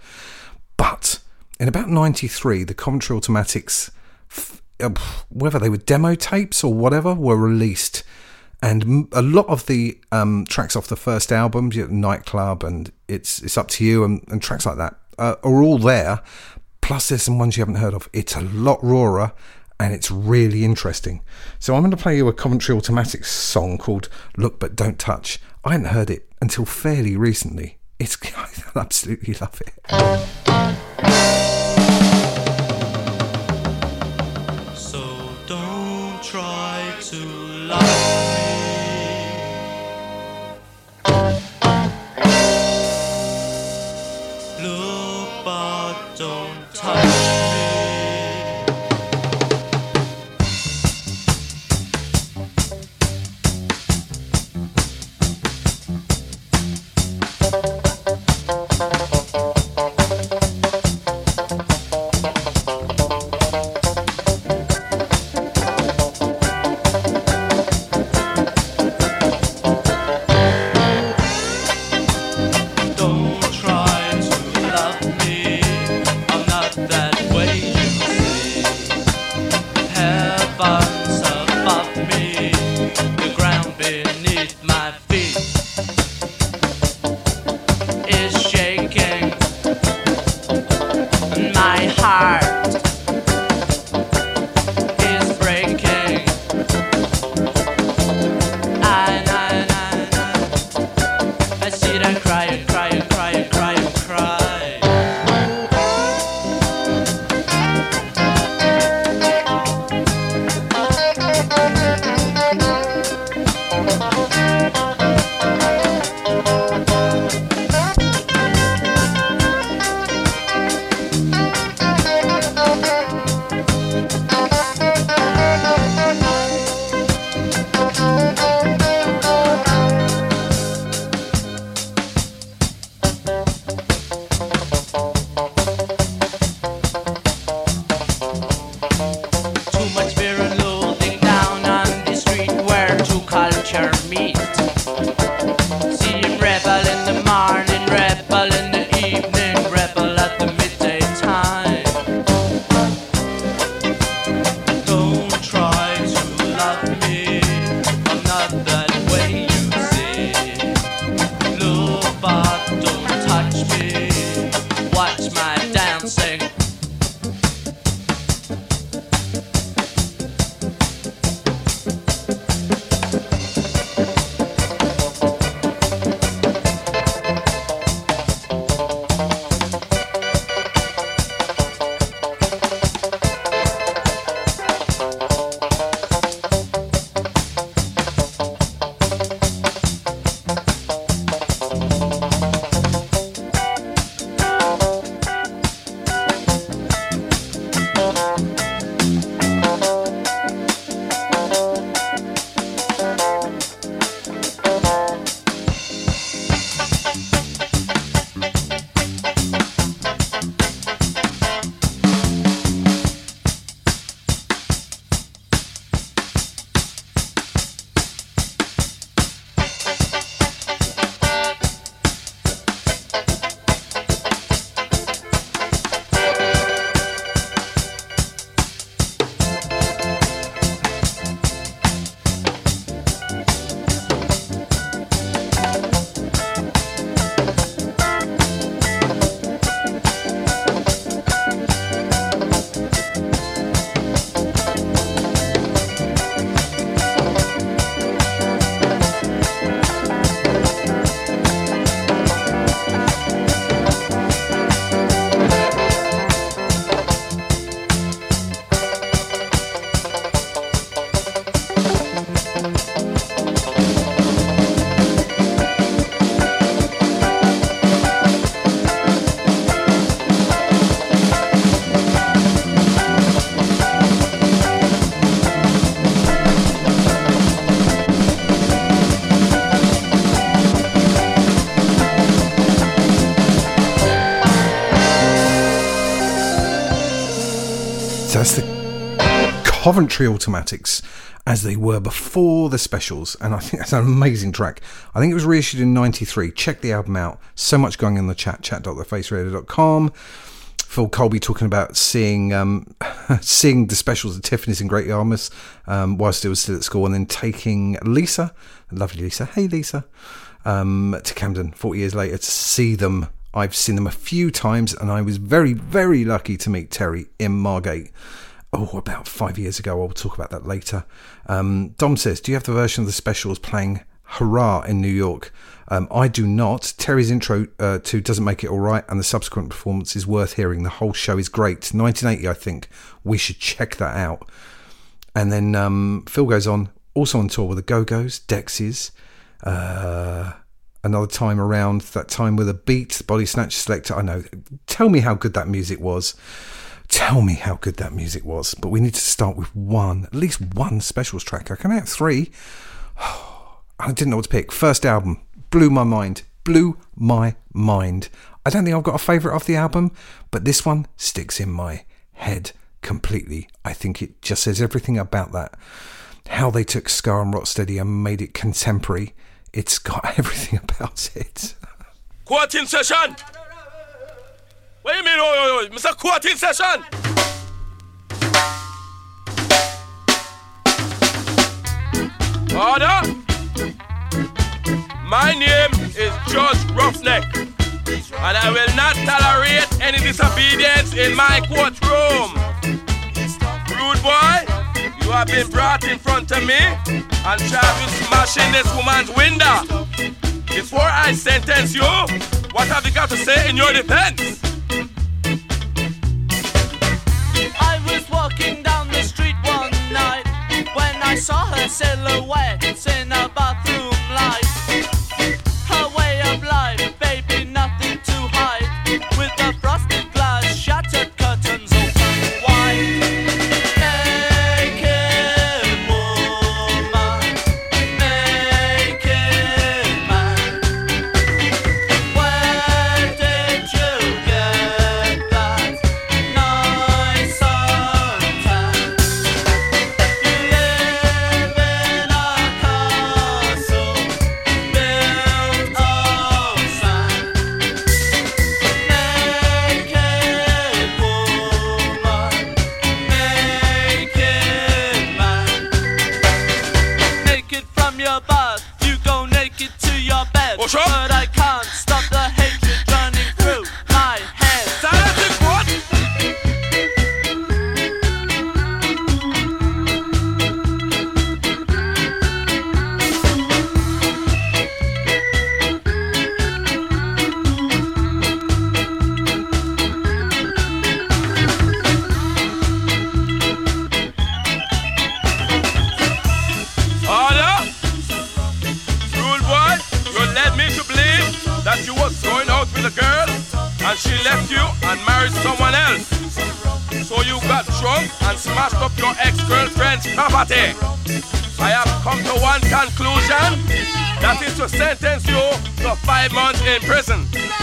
But in about 93, the Coventry Automatics, uh, whether they were demo tapes or whatever, were released and a lot of the um, tracks off the first album, Nightclub and It's It's Up to You, and, and tracks like that uh, are all there. Plus, there's some ones you haven't heard of. It's a lot rawer and it's really interesting. So I'm going to play you a Coventry Automatics song called "Look But Don't Touch." I hadn't heard it until fairly recently. It's I absolutely love it. So don't try to lie. Coventry Automatics as they were before the specials, and I think that's an amazing track. I think it was reissued in '93. Check the album out. So much going on in the chat. Chat.thefaceradio.com. Phil Colby talking about seeing um, seeing the specials at Tiffany's in Great Yarmouth um, whilst he was still at school, and then taking Lisa, lovely Lisa, hey Lisa, um, to Camden 40 years later to see them. I've seen them a few times, and I was very, very lucky to meet Terry in Margate. Oh, about five years ago. I'll talk about that later. Um, Dom says, "Do you have the version of the specials playing Hurrah in New York?" Um, I do not. Terry's intro uh, to Doesn't Make It Alright and the subsequent performance is worth hearing. The whole show is great. 1980, I think. We should check that out. And then um, Phil goes on, also on tour with the Go Go's, Dexys. Uh, another time around, that time with a beat, Body snatch Selecter. I know. Tell me how good that music was. Tell me how good that music was. But we need to start with one, at least one specials track. I can have three. I didn't know what to pick. First album, blew my mind. Blew my mind. I don't think I've got a favourite of the album, but this one sticks in my head completely. I think it just says everything about that. How they took Ska and Rocksteady and made it contemporary. It's got everything about it. Quoting session. What do you mean, oh, oh, oh, Mr. Quoting session? Order. My name is Judge Roughneck, and I will not tolerate any disobedience in my courtroom. Rude boy, you have been brought in front of me and charged with smashing this woman's window. Before I sentence you, what have you got to say in your defense? I saw her silhouette in a bathroom sentence you to five months in prison.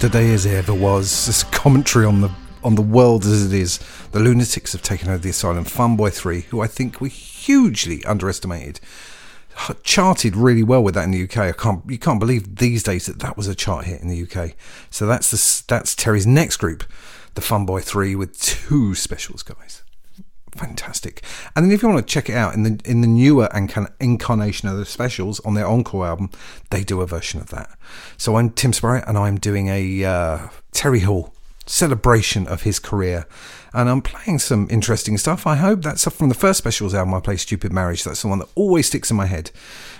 Today as ever was. This commentary on the on the world as it is. The lunatics have taken over the asylum. Funboy Three, who I think were hugely underestimated, charted really well with that in the UK. I can't you can't believe these days that that was a chart hit in the UK. So that's the that's Terry's next group, the Funboy Three, with two specials guys fantastic. And then if you want to check it out in the in the newer incarn- incarnation of the specials on their encore album, they do a version of that. So I'm Tim Spurrier, and I'm doing a uh, Terry Hall celebration of his career, and I'm playing some interesting stuff. I hope that's from the first specials album. I play "Stupid Marriage." That's the one that always sticks in my head,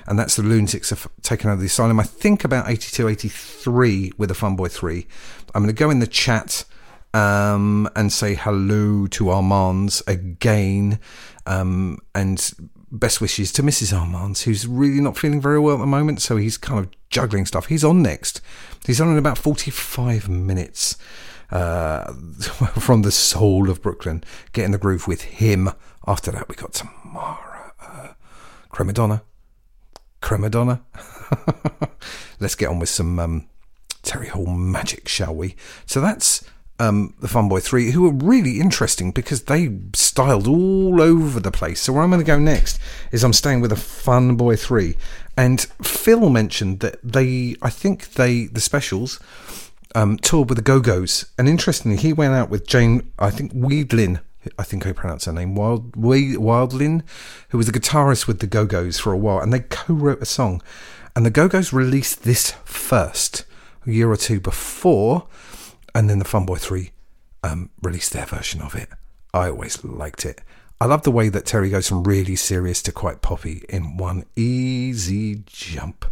and that's the Lunatics have taken over the asylum. I think about 82, 83 with the Funboy Three. I'm going to go in the chat um, and say hello to Armands again, um, and best wishes to Mrs. Armands, who's really not feeling very well at the moment, so he's kind of juggling stuff. He's on next. He's on in about 45 minutes uh, from the soul of Brooklyn. Get in the groove with him. After that, we got Tamara uh, Cremadonna. Cremadonna. Let's get on with some um, Terry Hall magic, shall we? So that's um, the Funboy 3, who are really interesting because they styled all over the place. So where I'm going to go next is I'm staying with the Funboy 3. And Phil mentioned that they, I think they, the specials, um, toured with the Go Go's. And interestingly, he went out with Jane, I think Wiedlin, I think I pronounce her name, Wild, Wildlin, who was the guitarist with the Go Go's for a while. And they co wrote a song. And the Go Go's released this first, a year or two before and then the Funboy 3 um, released their version of it. I always liked it. I love the way that Terry goes from really serious to quite poppy in one easy jump.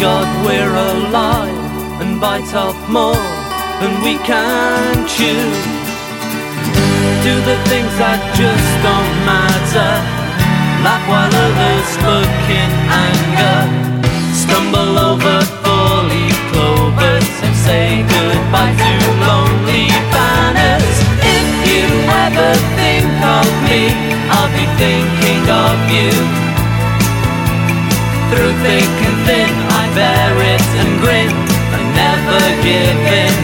God we're alive and bite off more than we can chew. Do the things that just don't matter. Laugh while others look in anger. Stumble over four-leaf clovers and say goodbye to lonely banners. If you ever think of me, I'll be thinking of you. Through thick and thin, bear it and grin and never give in.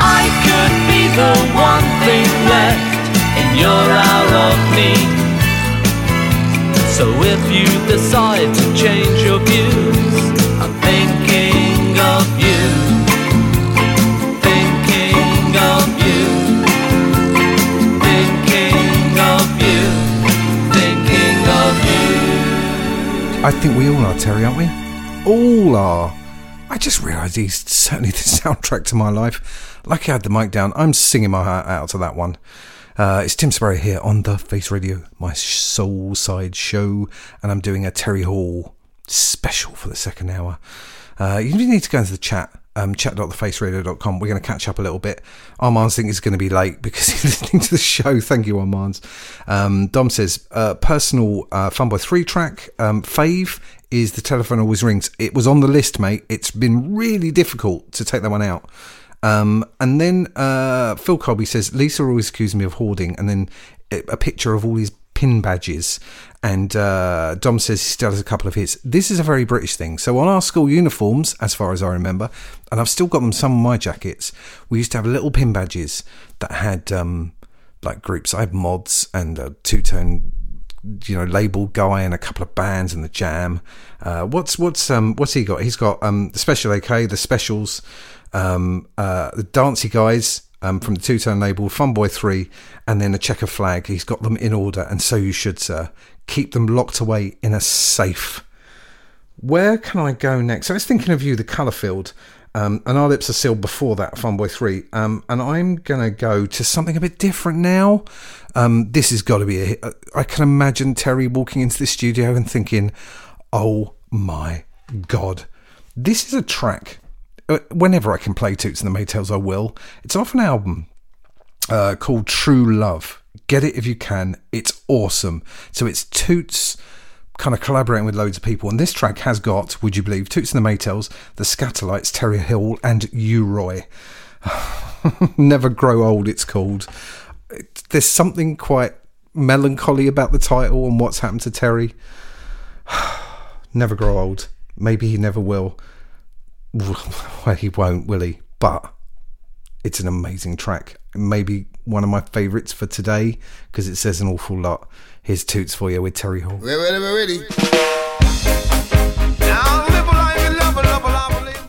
I could be the one thing left in your hour of need. So if you decide to change your views, I think we all are, Terry, aren't we? All are. I just realised he's certainly the soundtrack to my life. Lucky I had the mic down. I'm singing my heart out to that one. Uh, it's Tim Spurrier here on The Face Radio, my Soulside show, and I'm doing a Terry Hall special for the second hour. Uh, you need to go into the chat, um, chat.thefaceradio.com. We're going to catch up a little bit. Armand's think he's going to be late because he's listening to the show. Thank you, Armand. Um, Dom says, uh, personal uh, Funboy 3 track, um, fave is The Telephone Always Rings. It was on the list, mate. It's been really difficult to take that one out. Um, and then uh, Phil Colby says Lisa always accused me of hoarding, and then a picture of all his pin badges. And uh, Dom says he still has a couple of his. This is a very British thing. So on our school uniforms, as far as I remember, and I've still got them some of my jackets. We used to have little pin badges that had um, like groups. I had mods and a two tone you know label guy and a couple of bands and the jam uh, what's what's um what's he got he's got um the special ak the specials um uh the dancey guys um from the two-tone label funboy 3 and then a checker flag he's got them in order and so you should sir keep them locked away in a safe where can i go next i was thinking of you the Colourfield um, and our lips are sealed before that, Funboy 3. Um, and I'm going to go to something a bit different now. Um, this has got to be a hit. I can imagine Terry walking into the studio and thinking, oh my God, this is a track. Uh, whenever I can play Toots and the Maytals, I will. It's off an album uh, called True Love. Get it if you can. It's awesome. So it's Toots kind of collaborating with loads of people. And this track has got, would you believe, Toots and the Maytals, the Skatalites, Terry Hall, and U Roy. Never Grow Old, it's called. There's something quite melancholy about the title and what's happened to Terry. never grow old. Maybe he never will. Well, he won't, will he? But it's an amazing track. Maybe one of my favourites for today because it says an awful lot. Here's Toots for you with Terry Hall. We're ready, we're ready.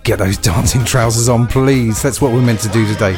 Get those dancing trousers on, please. That's what we're meant to do today.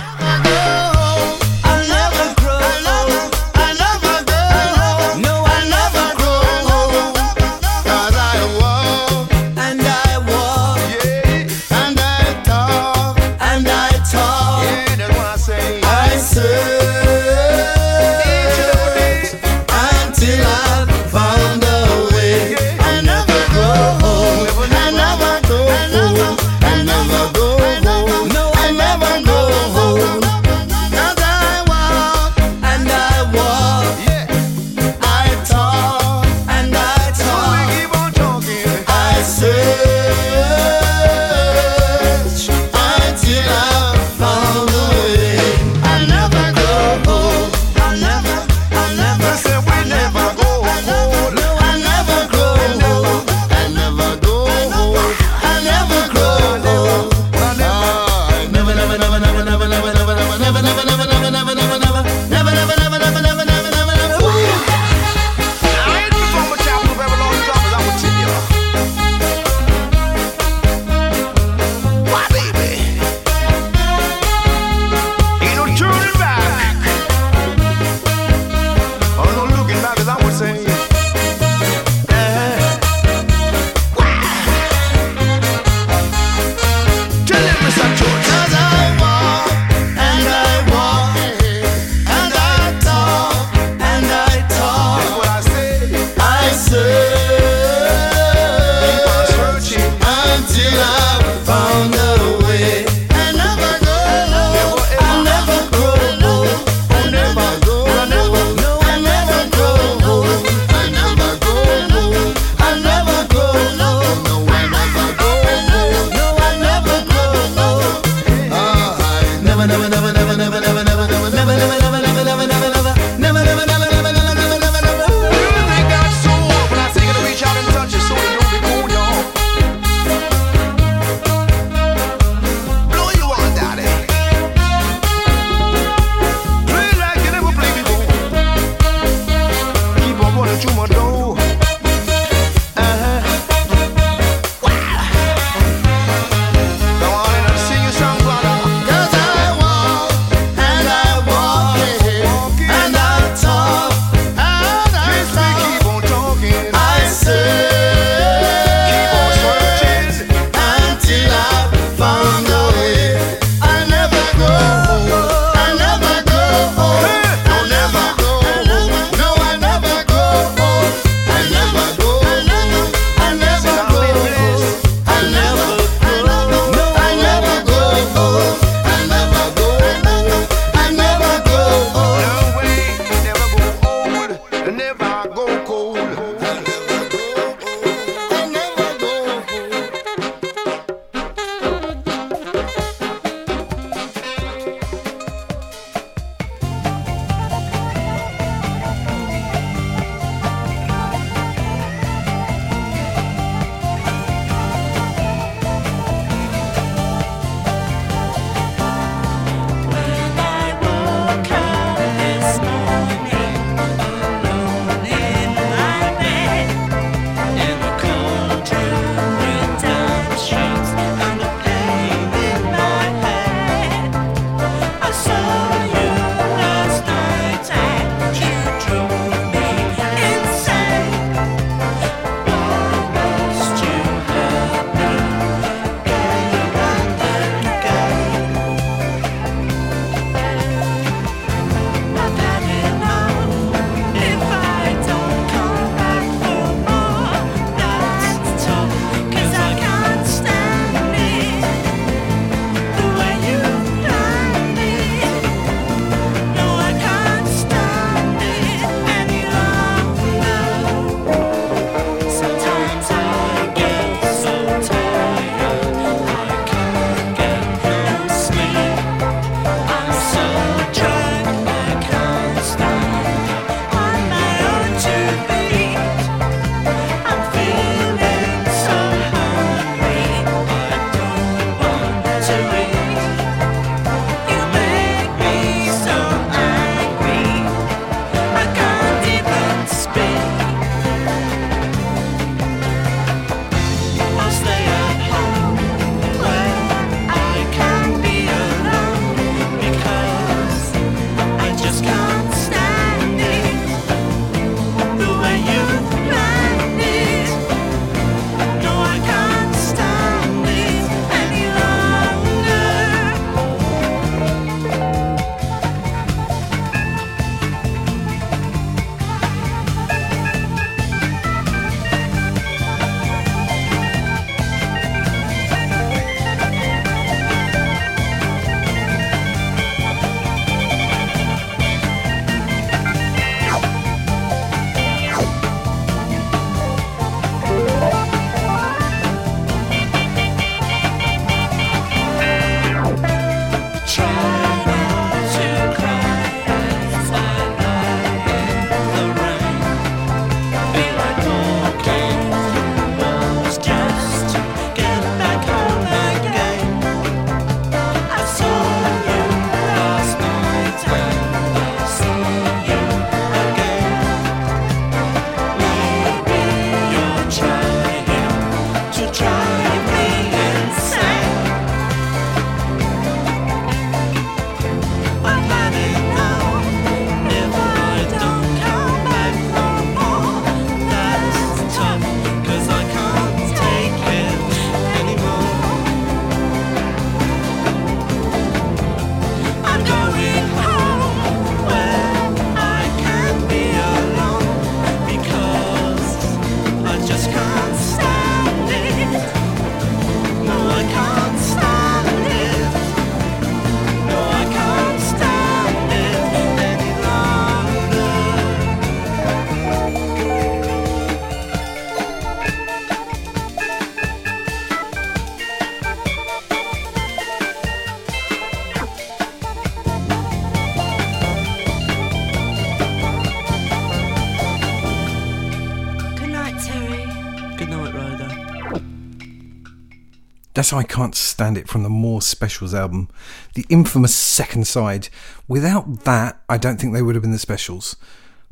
That's why I can't stand it from the More Specials album. The infamous second side. Without that, I don't think they would have been the Specials.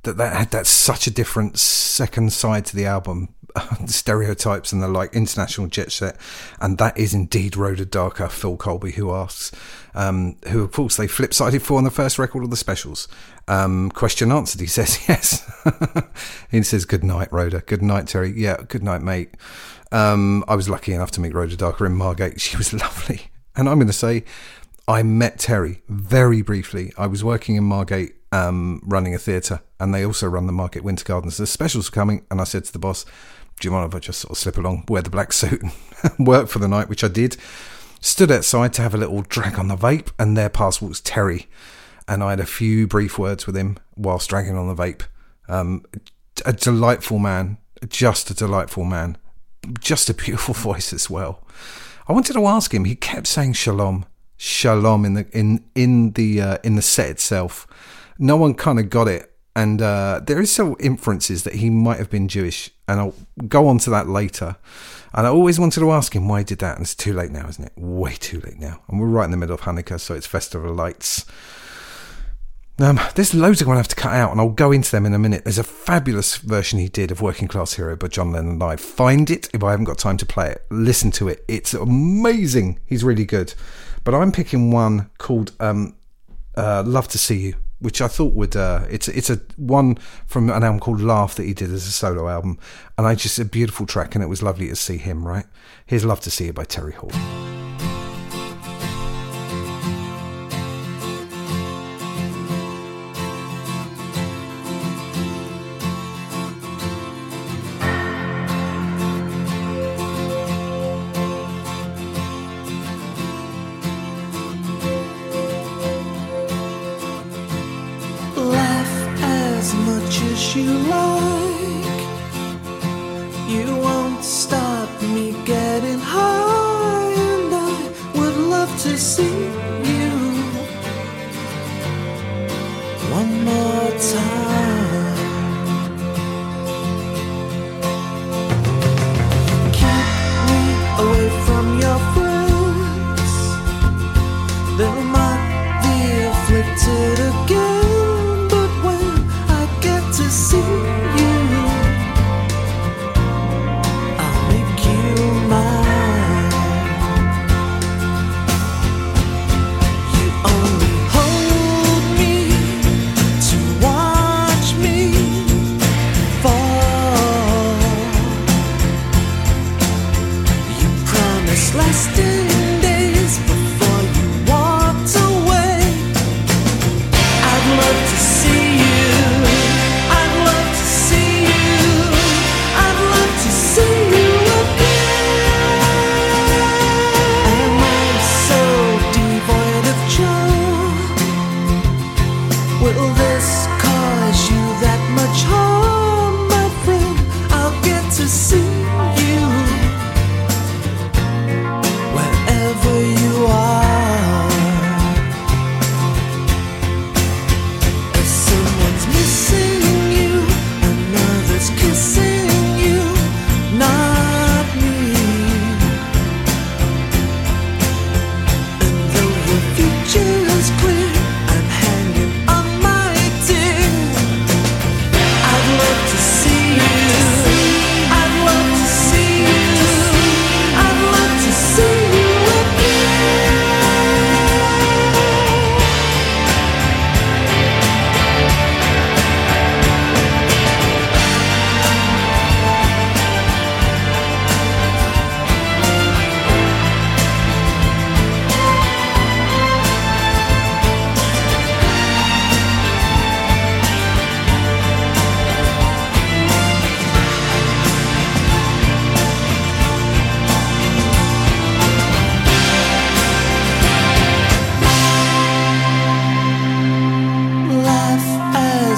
That that had that such a different second side to the album. stereotypes and the like international jet set. And that is indeed Rhoda Dakar, Phil Colby, who asks, um, who of course they flip sided for on the first record of the Specials. Um, question answered. He says yes. he says, Good night, Rhoda. Good night, Terry. Yeah, good night, mate. Um, I was lucky enough to meet Rhoda Dakar in Margate. She was lovely. And I'm going to say, I met Terry very briefly. I was working in Margate um, running a theatre, and they also run the Margate Winter Gardens. The specials were coming, and I said to the boss, Do you mind if I just sort of slip along, wear the black suit, and work for the night, which I did. Stood outside to have a little drag on the vape, and there past walks Terry. And I had a few brief words with him whilst dragging on the vape. Um, a delightful man, just a delightful man just a beautiful voice as well. I wanted to ask him. He kept saying shalom, shalom in the in in the uh, in the set itself. No one kind of got it, and uh, there is some inferences that he might have been Jewish, and I'll go on to that later. And I always wanted to ask him why he did that, and it's too late now, isn't it? Way too late now, and we're right in the middle of Hanukkah, so it's Festival of Lights. Um, there's loads I'm going to have to cut out, and I'll go into them in a minute. There's a fabulous version he did of Working Class Hero by John Lennon Live. Find it if I haven't got time to play it. Listen to it. It's amazing. He's really good. But I'm picking one called um, uh, Love to See You, which I thought would. Uh, it's it's a one from an album called Laugh that he did as a solo album, and I just a beautiful track, and it was lovely to see him. Right, here's Love to See You by Terry Hall.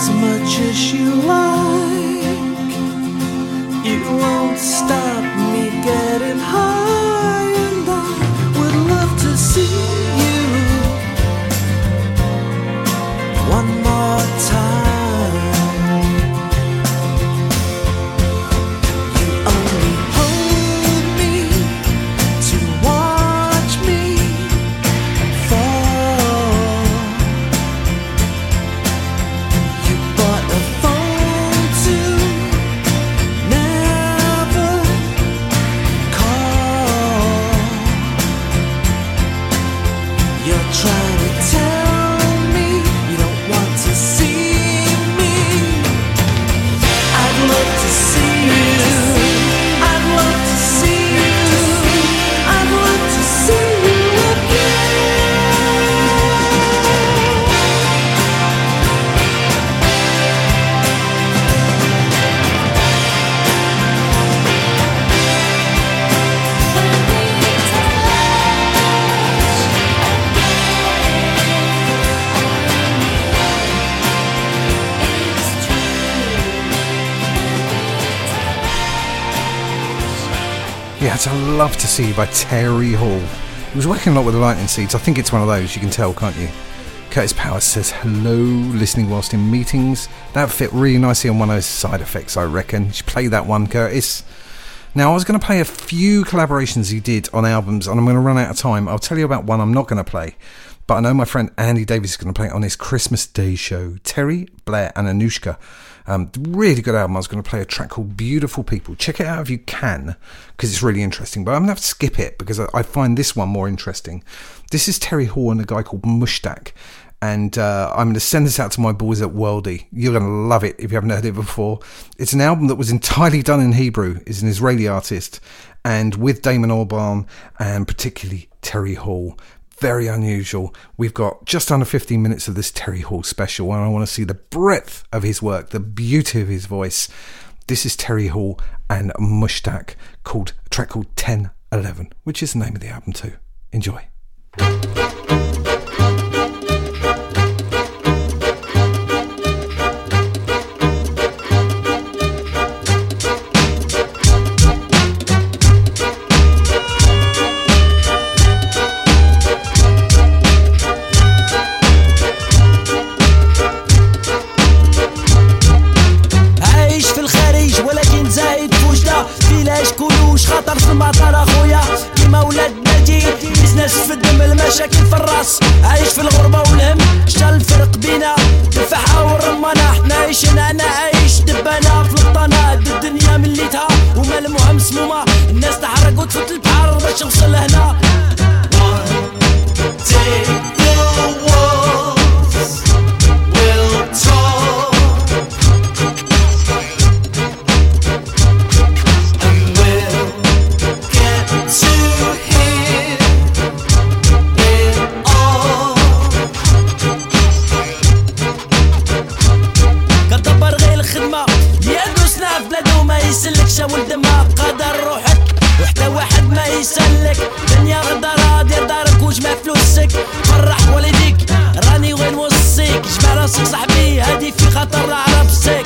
as much as you like. You won't stop me getting high. See by Terry Hall. He was working a lot with the Lightning Seeds. I think it's one of those, you can tell, can't you? Curtis Powers says hello, listening whilst in meetings. That fit really nicely on one of those side effects, I reckon. You should play that one, Curtis. Now, I was going to play a few collaborations he did on albums, and I'm going to run out of time. I'll tell you about one I'm not going to play, but I know my friend Andy Davis is going to play it on his Christmas Day show. Terry, Blair, and Anouchka. Um, really good album. I was going to play a track called Beautiful People. Check it out if you can, because it's really interesting. But I'm going to have to skip it because I, I find this one more interesting. This is Terry Hall and a guy called Mushtaq. And uh, I'm going to send this out to my boys at Worldy. You're going to love it if you haven't heard it before. It's an album that was entirely done in Hebrew. Is an Israeli artist, and with Damon Albarn and particularly Terry Hall very unusual. We've got just under 15 minutes of this Terry Hall special, and I want to see the breadth of his work, the beauty of his voice. This is Terry Hall and Mushtaq called a track called 1011, which is the name of the album too. Enjoy. في الدم المشاكل في الراس. عايش في الغربة والهم شتا الفرق بينا. التفاحه والرمانة حنا عايشين أنا عايش دبانة في البطانه هاد الدنيا مليتها وما المهم مسمومة. الناس تحرك وتفوت البحر باش توصل لهنا. Take the يسلك دنيا غدارة دير دارك وجمع فلوسك؟ فرح والديك راني وين وصيك؟ جمع راسك صاحبي؟ هادي في خطر العرب السيك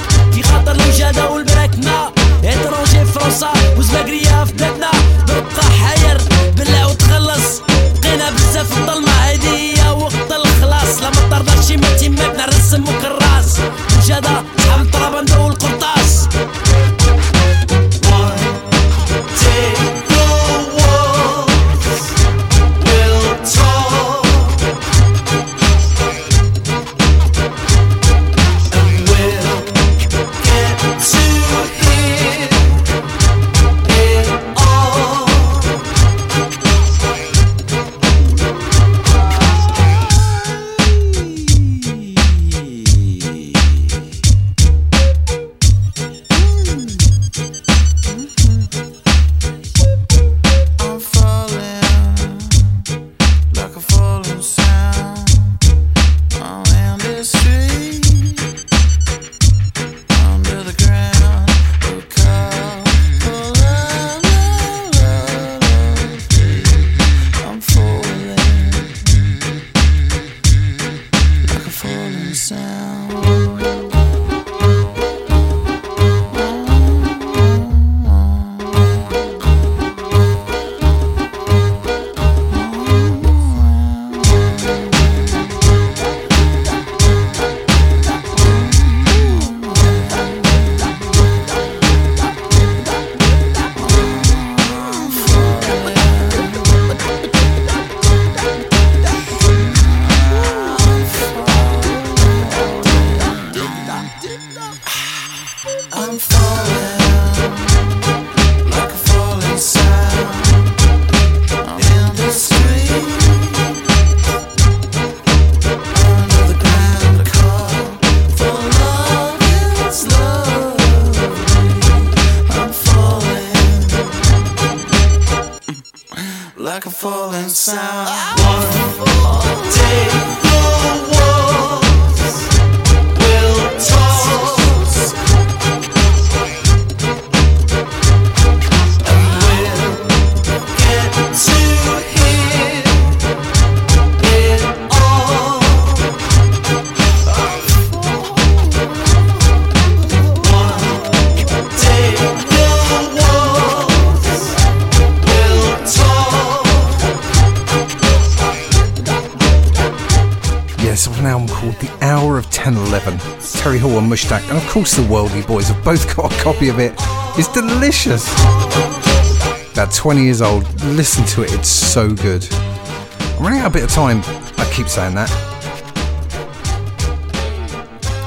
the Worldly Boys have both got a copy of it. It's delicious. About 20 years old. Listen to it, it's so good. I'm running out a bit of time. I keep saying that.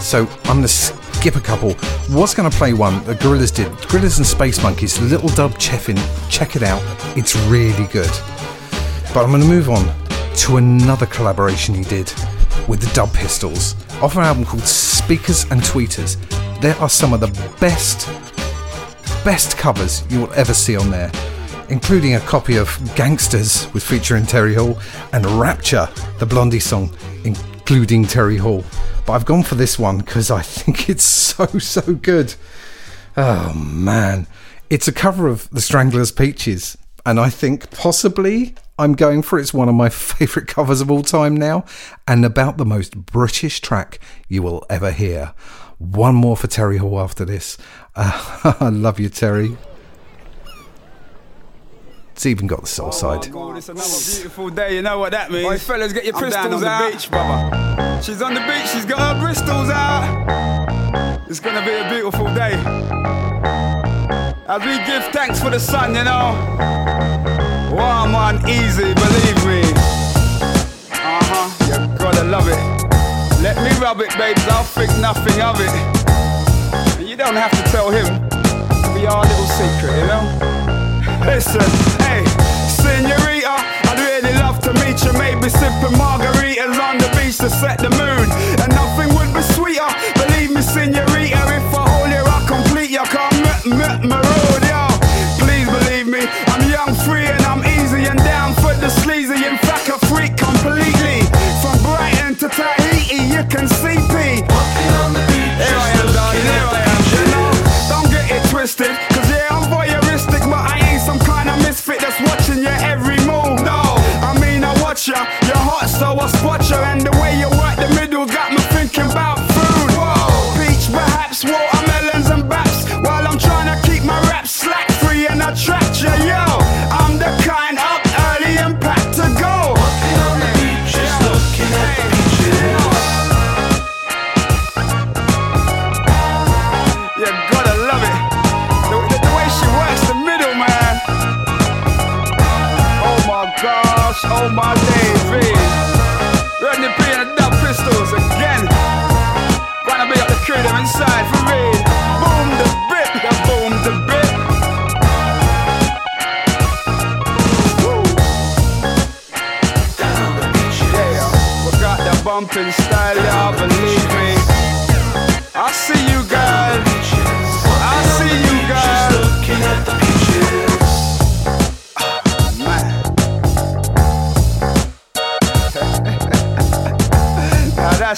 So I'm going to skip a couple. Was going to play one that Gorillaz did. Gorillaz and Space Monkeyz, Little Dub Cheffin. Check it out. It's really good. But I'm going to move on to another collaboration he did with the Dub Pistols off an album called Speakers and Tweeters. There are some of the best, best covers you will ever see on there, including a copy of Gangsters with featuring Terry Hall and Rapture, the Blondie song, including Terry Hall. But I've gone for this one because I think it's so, so good. Oh man. It's a cover of The Stranglers Peaches, and I think possibly I'm going for it's one of my favourite covers of all time now, and about the most British track you will ever hear. One more for Terry Hall after this. Uh, I love you, Terry. It's even got the soul side. It's another beautiful day, you know what that means. Boy, fellas, get your I'm down pistols on the out. beach, brother. She's on the beach, she's got her Bristols out. It's gonna be a beautiful day. As we give thanks for the sun, you know. Warm and easy, believe me. Uh huh, you gotta love it. Let me rub it, babes, I'll think nothing of it. And you don't have to tell him. It'll be our little secret, you know? Listen, hey, senorita, I'd really love to meet you. Maybe sipping margaritas on the beach to set the mood. And nothing would be sweeter. Believe me, senorita, if I hold you, I'll complete you. Come m-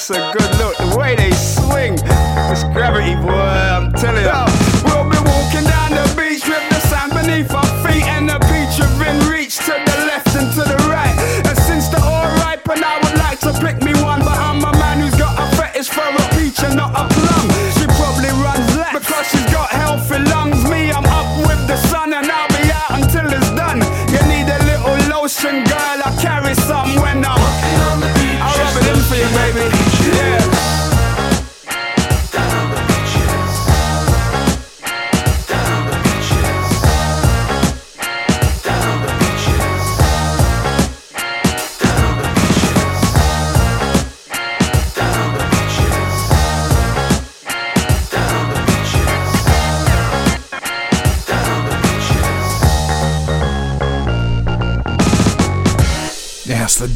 that's a good look. The way they swing, this gravity, boy. I'm telling you.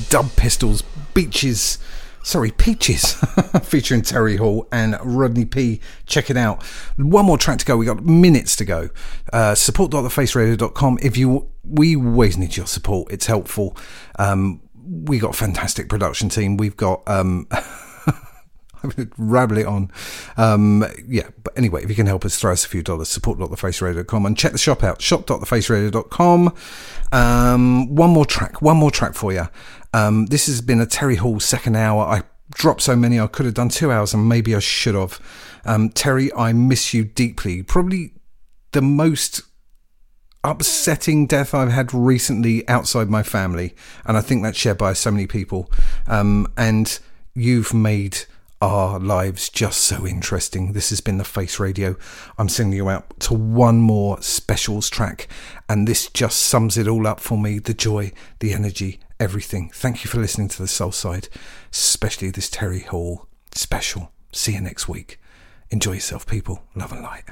Dub Pistols, Beaches, sorry, Peaches, featuring Terry Hall and Rodney P. Check it out. One more track to go. We got minutes to go. Uh, support.thefaceradio.com. If you, we always need your support. It's helpful. Um, we got fantastic production team. We've got, um, Going to rabble it on. Um, yeah, but anyway, if you can help us, throw us a few dollars, support.thefaceradio.com and check the shop out, shop.thefaceradio.com. Um, one more track, one more track for you. Um, this has been a Terry Hall second hour. I dropped so many, I could have done two hours and maybe I should have. Um, Terry, I miss you deeply. Probably the most upsetting death I've had recently outside my family, and I think that's shared by so many people. Um, and you've made our lives just so interesting. This has been the Face Radio. I'm sending you out to one more specials track, and this just sums it all up for me the joy, the energy, everything. Thank you for listening to the Soulside, especially this Terry Hall special. See you next week. Enjoy yourself, people. Love and light.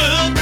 Good